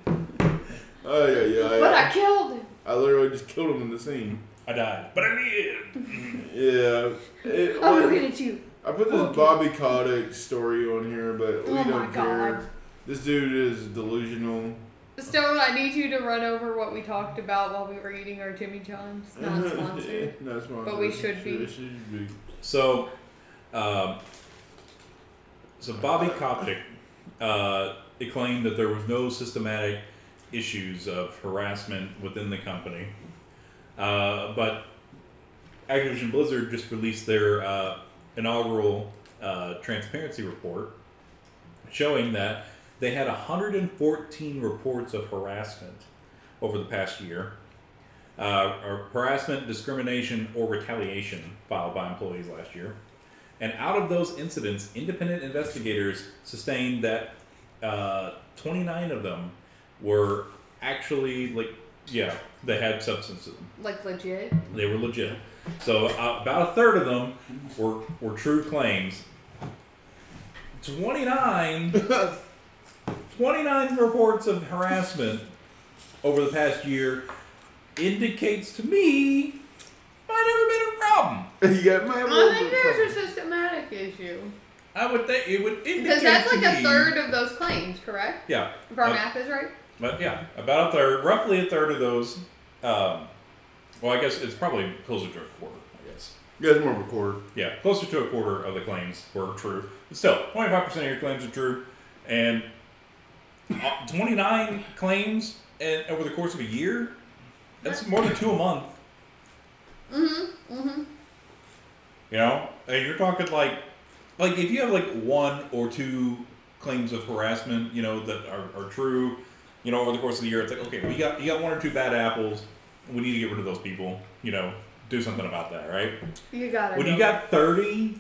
Oh yeah, yeah. But I, I killed him. I literally just killed him in the scene. I died, but I lived. Yeah. It, I'm looking at you. I put this Okay. Bobby Kotick story on here, but we Oh don't care. God. This dude is delusional. Stone, I need you to run over what we talked about while we were eating our Jimmy John's. Not sponsored. Not sponsored. But we should be. Should, should be. So, um, so Bobby Kotick uh, it claimed that there was no systematic issues of harassment within the company, uh, but Activision Blizzard just released their uh, inaugural uh, transparency report, showing that they had 114 reports of harassment over the past year. Uh, or harassment, discrimination, or retaliation filed by employees last year. And out of those incidents, independent investigators sustained that uh, 29 of them were actually, like, yeah, they had substance in them. Like legit. They were legit. So uh, about a third of them were, were true claims. 29, 29 reports of harassment over the past year indicates to me might never been a problem. you got my I think there's a systematic issue. I would think it would indicate Because that's to like a me- third of those claims, correct? Yeah, If our Uh, math is right. but yeah, about a third, roughly a third of those. Um, well, I guess it's probably closer to a quarter. I guess. You guys more of a quarter. Yeah, closer to a quarter of the claims were true. But still, 25% of your claims are true. And uh, 29 claims and over the course of a year? That's more than two a month. Mm-hmm. Mm-hmm. You know? And you're talking like, like if you have like one or two claims of harassment, you know, that are, are true, you know, over the course of the year, it's like, okay, we got, you got one or two bad apples. We need to get rid of those people, you know, do something about that, right? You got it. When you got 30,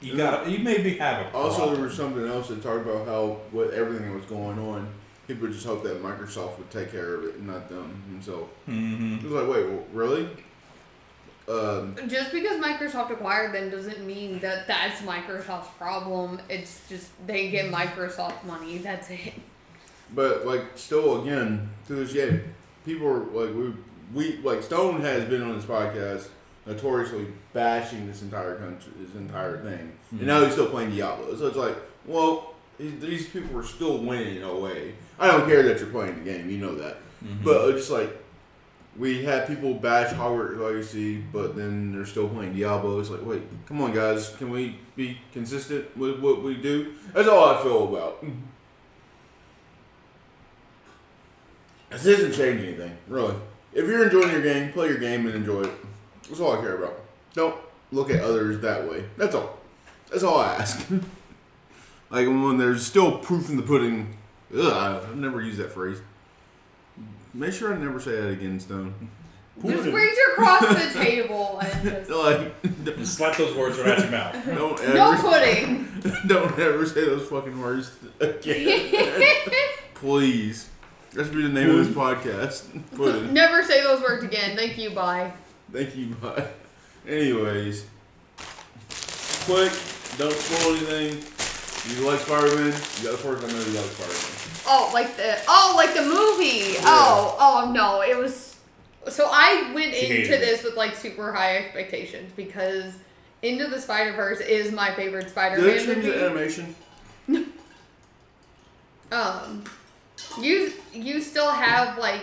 you got you maybe have a Problem. Also, there was something else that talked about how with everything that was going on, people just hoped that Microsoft would take care of it, not them themselves. Mhm. It was like, wait, well, really? Um, Just because Microsoft acquired them doesn't mean that that's Microsoft's problem. It's just they get Microsoft money. That's it. but like, still, again, to this day, people are like, we, we like Stone has been on this podcast notoriously bashing this entire country, this entire thing, and hmm. now he's still playing Diablo. So it's like, well, these people are still winning in a way. I don't care that you're playing the game, you know that. Mm-hmm. But it's just like we had people bash Hogwarts Legacy, but then they're still playing Diablo. It's like, wait, come on, guys, can we be consistent with what we do? That's all I feel about. This doesn't change anything, really. If you're enjoying your game, play your game and enjoy it. That's all I care about. Don't look at others that way. That's all. That's all I ask. like when there's still proof in the pudding. Ugh, I've never used that phrase. Make sure I never say that again, Stone. Just Putin. reach across the table and just. like, And slap those words right out your mouth. don't ever, No pudding. don't ever say those fucking words again. Please. That should be the name of this podcast. Pudding. Never say those words again. Thank you. Bye. Thank you, bye. Anyways, quick, don't spoil anything. You like Spider-Man? You got the first I know you like Spider-Man. Oh, like the oh, like the movie. Oh, oh no, it was. So I went She into hated it. this with like super high expectations because Into the Spider Verse is my favorite Spider-Man Did they change movie. the animation? um you you still have like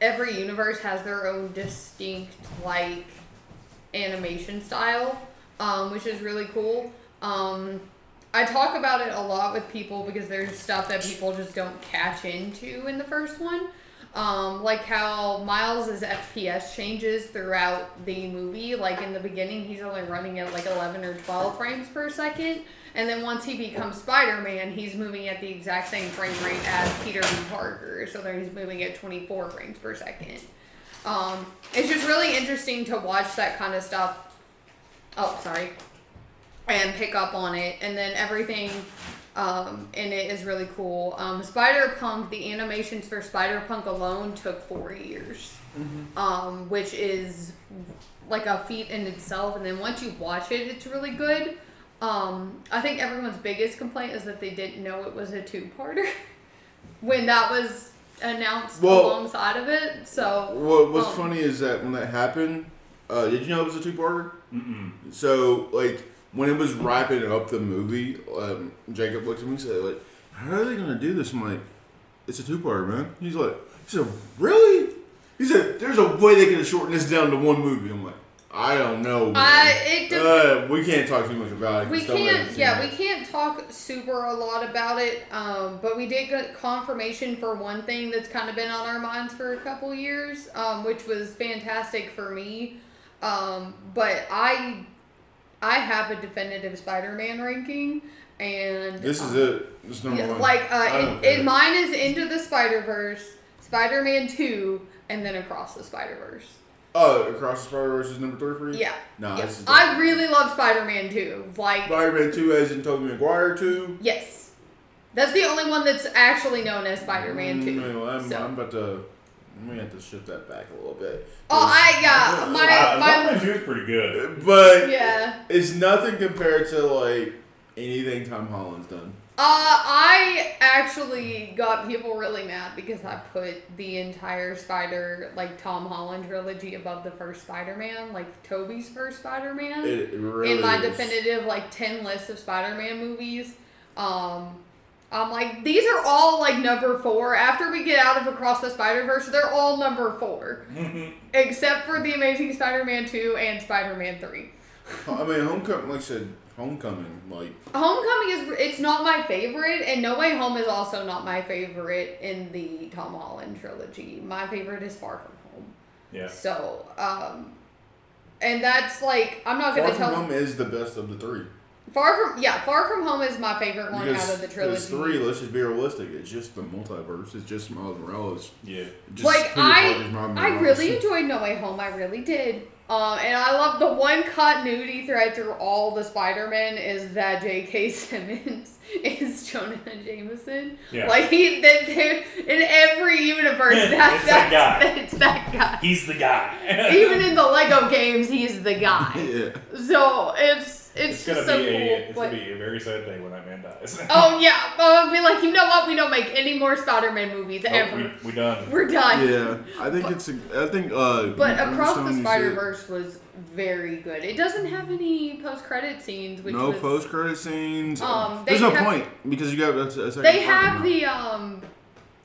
every universe has their own distinct like animation style um which is really cool. Um i talk about it a lot with people because there's stuff that people just don't catch into in the first one. Um like how miles's fps changes throughout the movie. Like in the beginning he's only running at like 11 or 12 frames per second and then once he becomes Spider-Man, he's moving at the exact same frame rate as Peter. Parker. So then he's moving at 24 frames per second. Um, it's just really interesting to watch that kind of stuff. Oh, sorry. And pick up on it. And then everything um, in it is really cool. Um, Spider-Punk, the animations for Spider-Punk alone took four years. Um, which is like a feat in itself. And then once you watch it, it's really good. Um, I think everyone's biggest complaint is that they didn't know it was a two-parter when that was announced Well- alongside of it. So What What's um, funny is that when that happened, uh, did you know it was a two-parter? Mm-mm. So like when it was wrapping up the movie, um, Jacob looked at me and said, "Like, how are they gonna do this?" I'm like, "It's a two-parter, man." He's like, "He said, really?" He said, "There's a way they could have shortened this down to one movie." I'm like, "I don't know." It uh, we can't talk too much about it. we can't yeah it. we can't talk super a lot about it. Um, but we did get confirmation for one thing that's kind of been on our minds for a couple years, um, which was fantastic for me. Um, but I I have a definitive Spider-Man ranking, and This is um, it. This is number Yeah, one. like uh, it, it, mine is Into the Spider Verse, Spider Man Two, and then Across the Spider Verse. Oh, Across the Spider Verse is number three for you. Yeah, No, yeah. this is. I really love Spider Man Two. Like, Spider-Man Two, as in Tobey Maguire Two. yes, that's the only one that's actually known as Spider Man Two. Mm, well, I'm, so. I'm about to. I'm gonna have to shift that back a little bit. Oh, I yeah, my Uh, my Spider-Man 2 is pretty good. But yeah. it's nothing compared to like anything Tom Holland's done. Uh, I actually got people really mad because I put the entire Spider, like Tom Holland trilogy above the first Spider Man, like Toby's first Spider Man. Really in my is. definitive like 10 list of spider-man movies um i'm like these are all like number four after we get out of across the spider-verse they're all number four except for the amazing spider-man 2 and spider-man 3 I mean, Homecoming, like I said, Homecoming, like homecoming is it's not my favorite and no way home is also not my favorite in the tom holland trilogy my favorite is far from home Yeah. so um and that's like i'm not Far gonna From tell Home is the best of the three. Far from yeah, Far From Home is my favorite one Because out of the trilogy. It's three. Let's just be realistic. It's just the multiverse. It's just Miles Morales. Yeah. Just Like I, I really enjoyed No Way Home. I really did. Um, and I love the one continuity thread through all the Spider Man is that J.K. Simmons is Jonah Jameson. Yeah. Like he, that there in every universe, that, It's that that's- guy. It's that guy. He's the guy. Even in the Lego games, he's the guy. Yeah. So it's it's, it's gonna so be cool. a it's Like- gonna be a very sad day when that man dies. Oh yeah, I'll be like, you know what? We don't make any more Spider-Man movies Nope, ever. we, we done. We're done. Yeah, I think it's. A, I think. Uh, But Across Stone the used. Spider Verse was very good. It doesn't have any post-credit scenes, which No was, post credit scenes. Um, There's no have- point because you got a, a second They part have the um,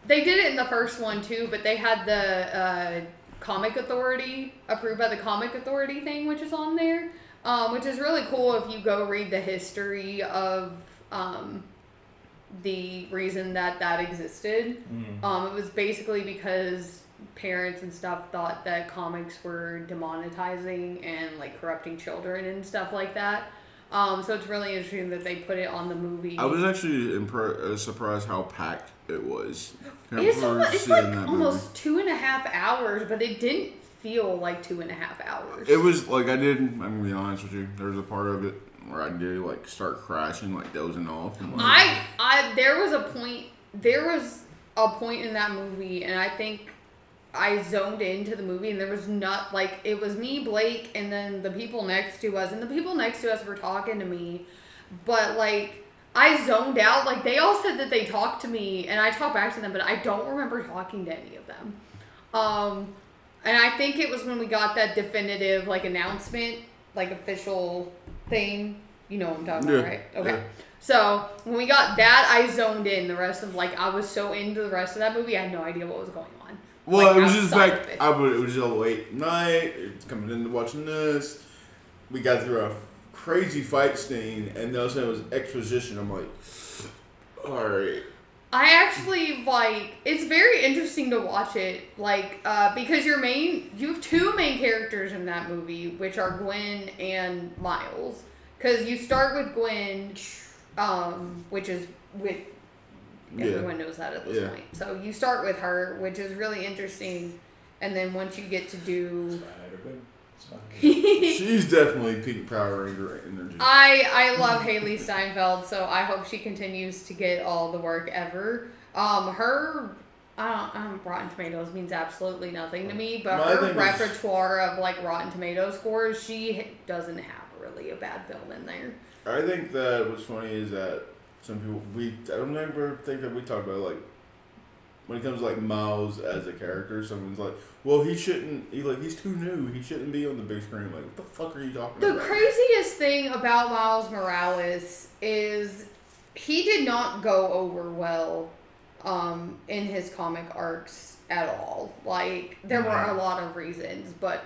they did it in the first one too, but they had the uh, Comic Authority approved by the Comic Authority thing, which is on there, um, which is really cool if you go read the history of um, the reason that that existed. Mm. Um, it was basically because parents and stuff thought that comics were demonetizing and like corrupting children and stuff like that. Um, so it's really interesting that they put it on the movie. I was actually impre- uh, surprised how packed it was. It's, almost, it's like almost two and a half hours, but it didn't feel like two and a half hours. It was like I did. I'm gonna be honest with you. There was a part of it where I did like start crashing, like dozing off. I'm like, I, I, there was a point. There was a point in that movie, and I think I zoned into the movie, and there was not like it was me, Blake, and then the people next to us, and the people next to us were talking to me, but like. I zoned out. Like they all said that they talked to me, and I talked back to them, but I don't remember talking to any of them. Um, and I think it was when we got that definitive like announcement, like official thing. You know what I'm talking Yeah, about, right? Okay. yeah. So when we got that, I zoned in. The rest of like I was so into the rest of that movie, I had no idea what was going on. Well, like, it was just like it. I would. It was just a late night. It's coming into watching this. We got through a crazy fight scene, and then all of a sudden it was exposition. I'm like, all right. I actually like it's very interesting to watch it, like uh, because your main you have two main characters in that movie, which are Gwen and Miles. Because you start with Gwen, um, which is with Yeah. everyone knows that at this Yeah. point. So you start with her, which is really interesting, and then once you get to do, Spider-Gwen. She's definitely peak Power Ranger energy. I I love Hailee Steinfeld, so I hope she continues to get all the work ever. Um, her. I don't, um, Rotten Tomatoes means absolutely nothing to me, but My her thing is- repertoire of like Rotten Tomato scores, she doesn't have really a bad film in there. I think that what's funny is that some people we I don't ever think that we talk about like when it comes to like Miles as a character, someone's like, well, he shouldn't. He like he's too new. He shouldn't be on the big screen. Like, what the fuck are you talking The about? craziest thing about Miles Morales is he did not go over well um, in his comic arcs at all. Like there were a lot of reasons, but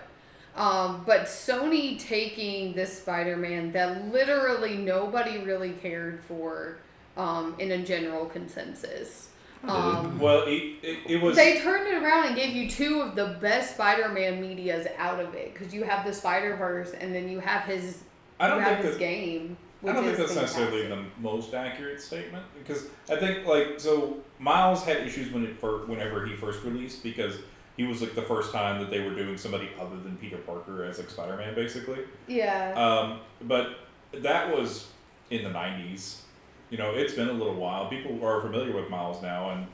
um, but Sony taking this Spider-Man that literally nobody really cared for um, in a general consensus. Um, Well, it, it, it was. they turned it around and gave you two of the best Spider-Man medias out of it because you have the Spider Verse and then you have his I don't think his that- game. I don't think that's necessarily the most accurate statement because I think like so Miles had issues when it fir- whenever he first released because he was like the first time that they were doing somebody other than Peter Parker as like Spider Man basically. Yeah. Um, but that was in the '90s. You know, it's been a little while. People are familiar with Miles now and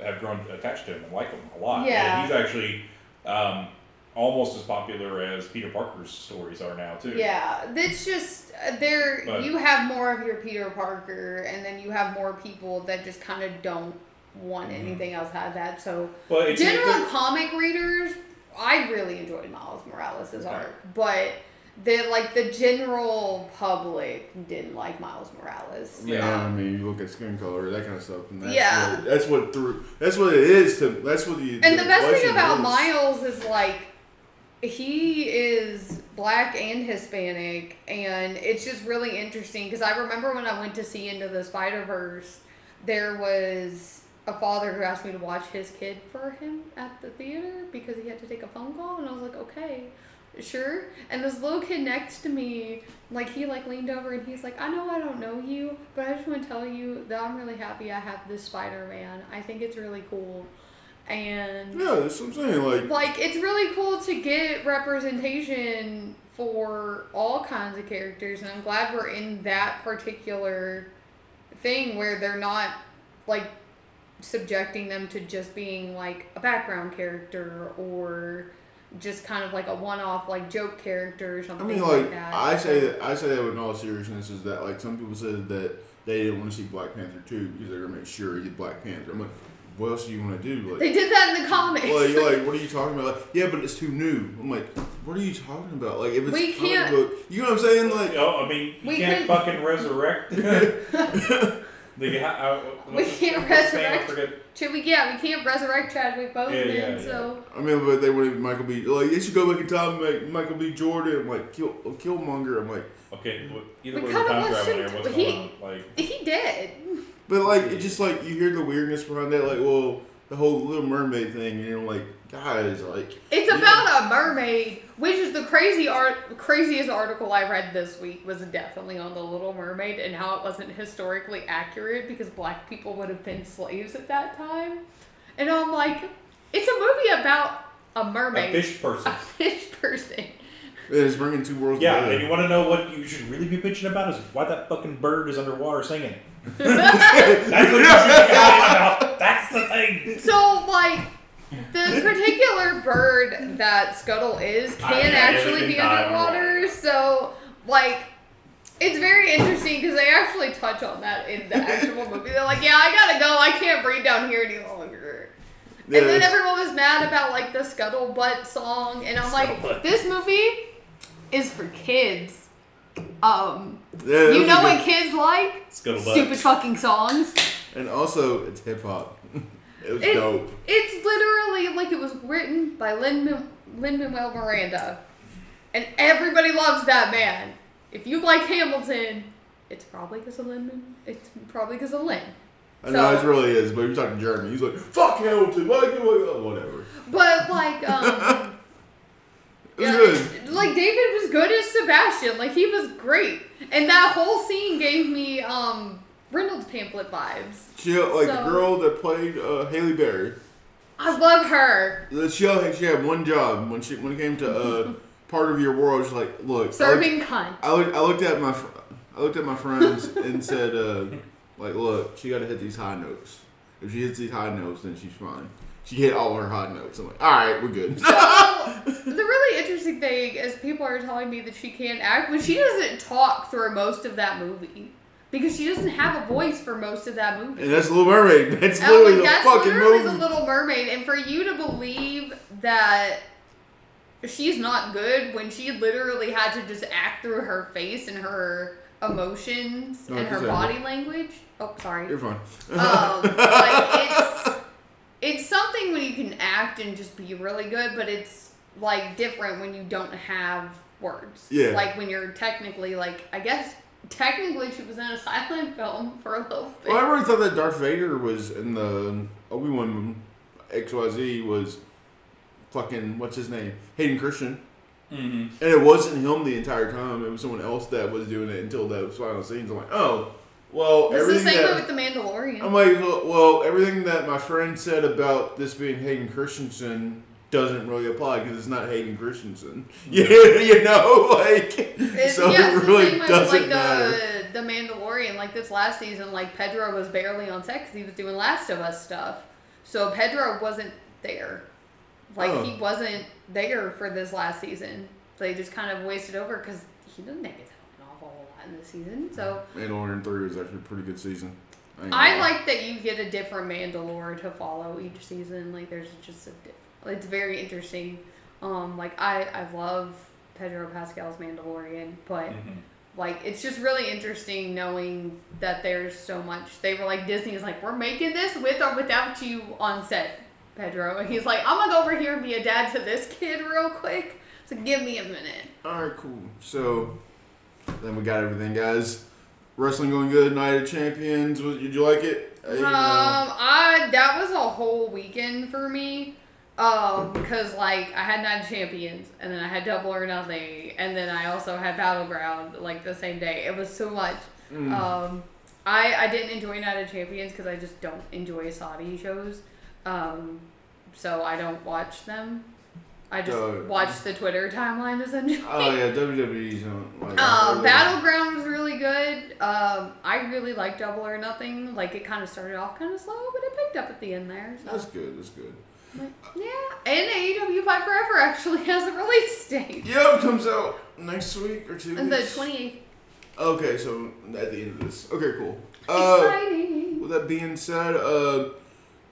have grown attached to him and like him a lot. Yeah. And he's actually um, almost as popular as Peter Parker's stories are now too. Yeah, it's just uh, there. But- you have more of your Peter Parker, and then you have more people that just kind of don't want Mhm. anything else out of that. So general comic readers, I really enjoyed Miles Morales' Okay. arc, but the like the general public didn't like Miles Morales. Yeah, I Um, mean, you look at skin color, that kind of stuff, and that's Yeah. what, that's what through that's what it is to that's what the And the best thing about is. Miles is like he is black and Hispanic, and it's just really interesting because I remember when I went to see Into the Spider Verse, there was a father who asked me to watch his kid for him at the theater because he had to take a phone call, and I was like, okay. Sure, and this little kid next to me, like he like leaned over and he's like, "I know I don't know you, but I just want to tell you that I'm really happy I have this Spider Man. I think it's really cool." And Yeah, that's what I'm saying. Like, like it's really cool to get representation for all kinds of characters and i'm glad we're in that particular thing where they're not like subjecting them to just being like a background character or just kind of like a one-off like joke character or something. I something mean, like, like that I say that I say that with all seriousness is that like some people said that they didn't want to see Black Panther two because they're gonna make sure he's Black Panther. I'm like, what else do you want to do? Like, they did that in the comics Well, you're like, what are you talking about? Like, yeah, but it's too new. I'm like, what are you talking about? Like, if it's We can't- book, you know what I'm saying? Like, Oh, I mean, you We can't can- fucking resurrect. the, uh, We can't what's his name? I resurrect- forget. Should we yeah we can't resurrect chadwick boseman Yeah, yeah, yeah. so I mean, but they wanted Michael B. Like, they should go back in time like Michael B. Jordan. I'm like, kill Killmonger. I'm like, Okay, well, either We way, kinda time want travel him there. What's to- going he- on? Like, he did but like, it's just like you hear the weirdness behind that. Like, well, the whole Little Mermaid thing, and you're like, guys, like It's you about a mermaid, which is the crazy art, craziest article I read this week was definitely on the Little Mermaid and how it wasn't historically accurate because black people would have been slaves at that time. And I'm like, it's a movie about a mermaid, A mermaid, fish person. a fish person. It's bringing two worlds Yeah, together. and you want to know what you should really be bitching about is why that fucking bird is underwater singing. That's what you should be about. That's the thing. So like. The particular bird that Scuttle is I- can actually be underwater, so like it's very interesting because they actually touch on that in the actual movie. They're like, "Yeah, I gotta go. I can't breathe down here any longer." Yeah, and then it's- everyone was mad about like the Scuttlebutt song, and I'm like, "This movie is for kids." Um, Yeah, you know what good- kids like? Scuttlebutt. Stupid fucking songs. And also, it's hip hop. It was It- dope. It's literally like it was written by Lin Manuel Miranda, and everybody loves that man. If you like Hamilton, it's probably because of Lin. It's probably because of Lin. I know So- it really is, but you're talking Jeremy. He's like, "Fuck Hamilton, oh, whatever." But like, um, It yeah, good. like Daveed was good as Sebastian. Like he was great, and that whole scene gave me um Reynolds pamphlet vibes. She like the girl that played uh, Haley Berry. I love her She had, she had one job when she when it came to uh, part of your world. She's like, "Look, I looked, serving cunt. I looked, I looked at my I looked at my friends and said, uh, like, look, she got to hit these high notes. If she hits these high notes, then she's fine. She hit all her high notes. I'm like, all right, we're good. So the really interesting thing is people are telling me that she can't act, but she doesn't talk through most of that movie because she doesn't have a voice for most of that movie. and that's Little Mermaid. That's And, literally like, the that's fucking literally movie. the Little Mermaid, and for you to believe that she's not good when she literally had to just act through her face and her emotions No, and her body language. Oh, sorry. You're fine. um, like it's it's something when you can act and just be really good, but it's like different when you don't have words. Yeah. Like when you're technically like I guess technically she was in a silent film for a little bit. well, I really thought that Darth Vader was in the Obi Wan XYZ was fucking what's his name Hayden Christian, Mm-hmm. and it wasn't him the entire time. It was someone else that was doing it until those final scenes. I'm like, oh, well, It's the everything same way that with the Mandalorian. I'm like, well, well, everything that my friend said about this being Hayden Christensen doesn't really apply because it's not Hayden Christensen. Yeah, you know, like, It's, so yeah, it it's really the same way doesn't with like matter. the the Mandalorian. Like this last season, like Pedro was barely on set because he was doing Last of Us stuff. So Pedro wasn't there. Like Oh. he wasn't there for this last season. They just kind of wasted over because he didn't make his an awful lot in this season. So Mandalorian three was actually a pretty good season. ain't gonna I like that you get a different Mandalore to follow each season. Like there's just a different. It's very interesting. Um, like I I love Pedro Pascal's Mandalorian, but Mm-hmm. like it's just really interesting knowing that there's so much. They were like Disney is like we're making this with or without you on set, Pedro, and he's like I'm gonna go over here and be a dad to this kid real quick. So give me a minute. All right, cool. So then we got everything, guys. Wrestling going good. Night of Champions. Was, did you like it? Uh, you Um, know, I that was a whole weekend for me. Um, because like I had Night of Champions, and then I had Double or Nothing, and then I also had Battleground like the same day. It was so much. mm. Um, I I didn't enjoy Night of Champions because I just don't enjoy Saudi shows. Um, so I don't watch them. I just Uh, watch the Twitter timeline essentially. oh yeah, WWE's on. Like, Um, Battleground was really good. Um, I really like Double or Nothing. Like it kind of started off kind of slow, but it picked up at the end there. So. That's good. That's good. But, yeah, and AEW Fight Forever actually has a release date. Yeah, it comes out next week or two. And the weeks. twenty eighth. Okay, so at the end of this. Okay, cool. Uh, Exciting. with that being said, uh,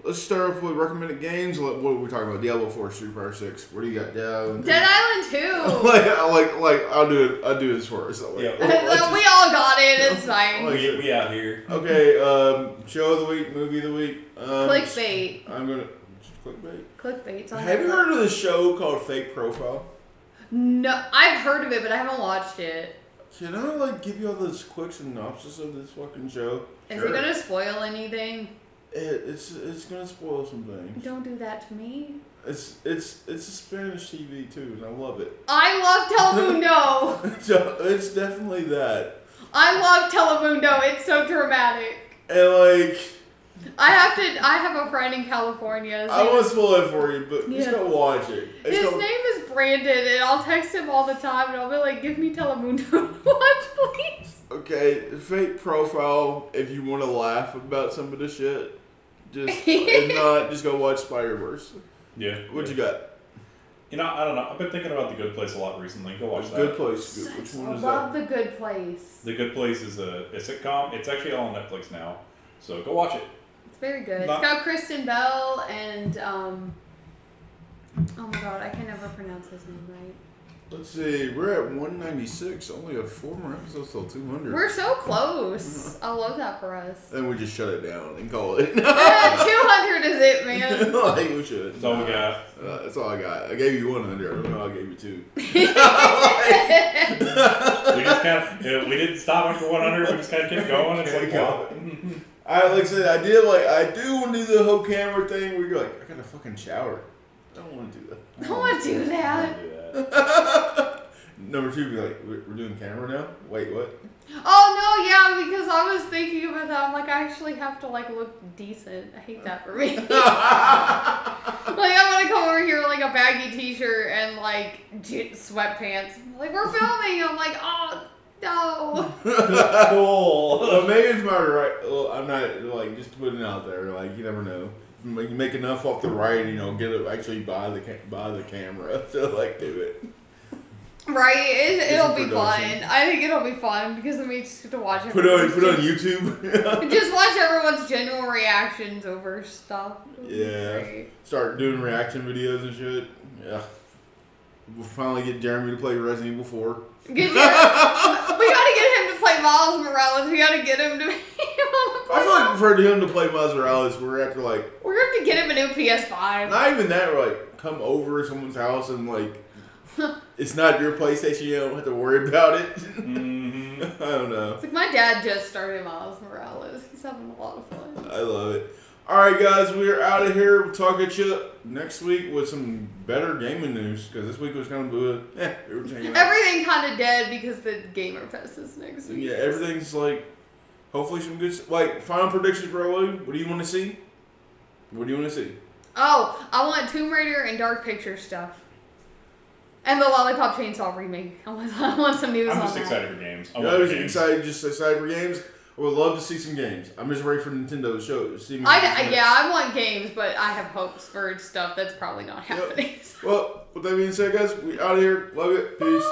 let's start off with recommended games. What what are we talking about? Diablo Four, Street Fighter Six. What do you got down? Dead Island Two. like, I like, like, I'll do it. I'll do this first. Like, Yeah. let's just- we all got it. It's fine. Like- We, we out here. okay, um, show of the week, movie of the week. Um, Clickbait. I'm gonna clickbait. Clickbait's on Have you heard of this show called Fake Profile? No, I've heard of it, but I haven't watched it. Can I like give you all this quick synopsis of this fucking show? Is Sure. it gonna spoil anything? it, it's it's gonna spoil some things. Don't do that to me. It's it's it's a Spanish TV too, and I love it. I love Telemundo. So it's definitely that, I love Telemundo. It's so dramatic. and like I have to. I have a friend in California. His, I name, won't spoil it for you, but just Yeah. go watch it. It's his go- name is Brandon, and I'll text him all the time, and I'll be like, "Give me Telemundo to watch, please." Okay, fake profile. If you want to laugh about some of the shit, just if not, just go watch Spider Verse. Yeah. What you got? You know, I don't know. I've been thinking about The Good Place a lot recently. Go watch that. Good place. Good. Which I one is love that? the Good Place. The Good Place is a, a sitcom. It's actually all on Netflix now. So go watch it. It's very good. Not- it's got Kristen Bell and um. Oh my god, I can never pronounce his name right. Let's see. We're at 196. Only have four more episodes till 200. We're so close. I love that for us. then we just shut it down and call it. Yeah, 200 is it, man. like we should. That's all we got. Uh, that's all I got. I gave you 100. I don't know. I gave you two. We just kind of, you know, we didn't stop after 100. We just kind of kept going. It's like, wow. I like I said, I did like I do want to do the whole camera thing where you're like, I gotta fucking shower. I don't want to do that. I don't want to do that. Do that. Number two, be like, we're, we're doing camera now. Wait, what? Oh no, yeah, because I was thinking about that. I'm like, I actually have to like look decent. I hate that for me. like I'm gonna come over here with like a baggy t-shirt and like j- sweatpants. Like we're filming. I'm like, oh no. cool. well, maybe it's my right. Well, I'm not like just putting it out there. Like you never know. You make enough off the right, you know, get it actually buy the ca- buy the camera to like do it. Right? it, it'll be fun. I think it'll be fun because then we just get to watch it. Put on put on YouTube. Just watch everyone's general reactions over stuff. It'll Yeah. Start doing reaction videos and shit. Yeah. We'll finally get Jeremy to play Resident Evil 4. Get your, we gotta get him to play Miles Morales. We gotta get him to. Be I feel like we've heard him to play Miles Morales. We're after like We're gonna have to get him a new PS5. not even that. We're like come over to someone's house and like it's not your PlayStation. You don't have to worry about it. hmm I don't know. It's like my dad just started Miles Morales. He's having a lot of fun. I love it. All right, guys, we're out of here. We'll talk at you next week with some better gaming news because this week was kind of uh, eh, we were just hanging out. Everything kind of dead because the Gamer Fest is next week. Yeah, everything's like hopefully some good. s- Like final predictions, bro. What do you want to see? What do you want to see? Oh, I want Tomb Raider and Dark Picture stuff. And the Lollipop Chainsaw remake. I want, I want some news on I'm on just that. excited for games. I I love excited, just excited for games. Would love to see some games. I'm just ready for Nintendo to show see me. I, I- yeah, I want games, but I have hopes for stuff that's probably not happening. Well, with that being said, guys, we out of here. Love it. Peace.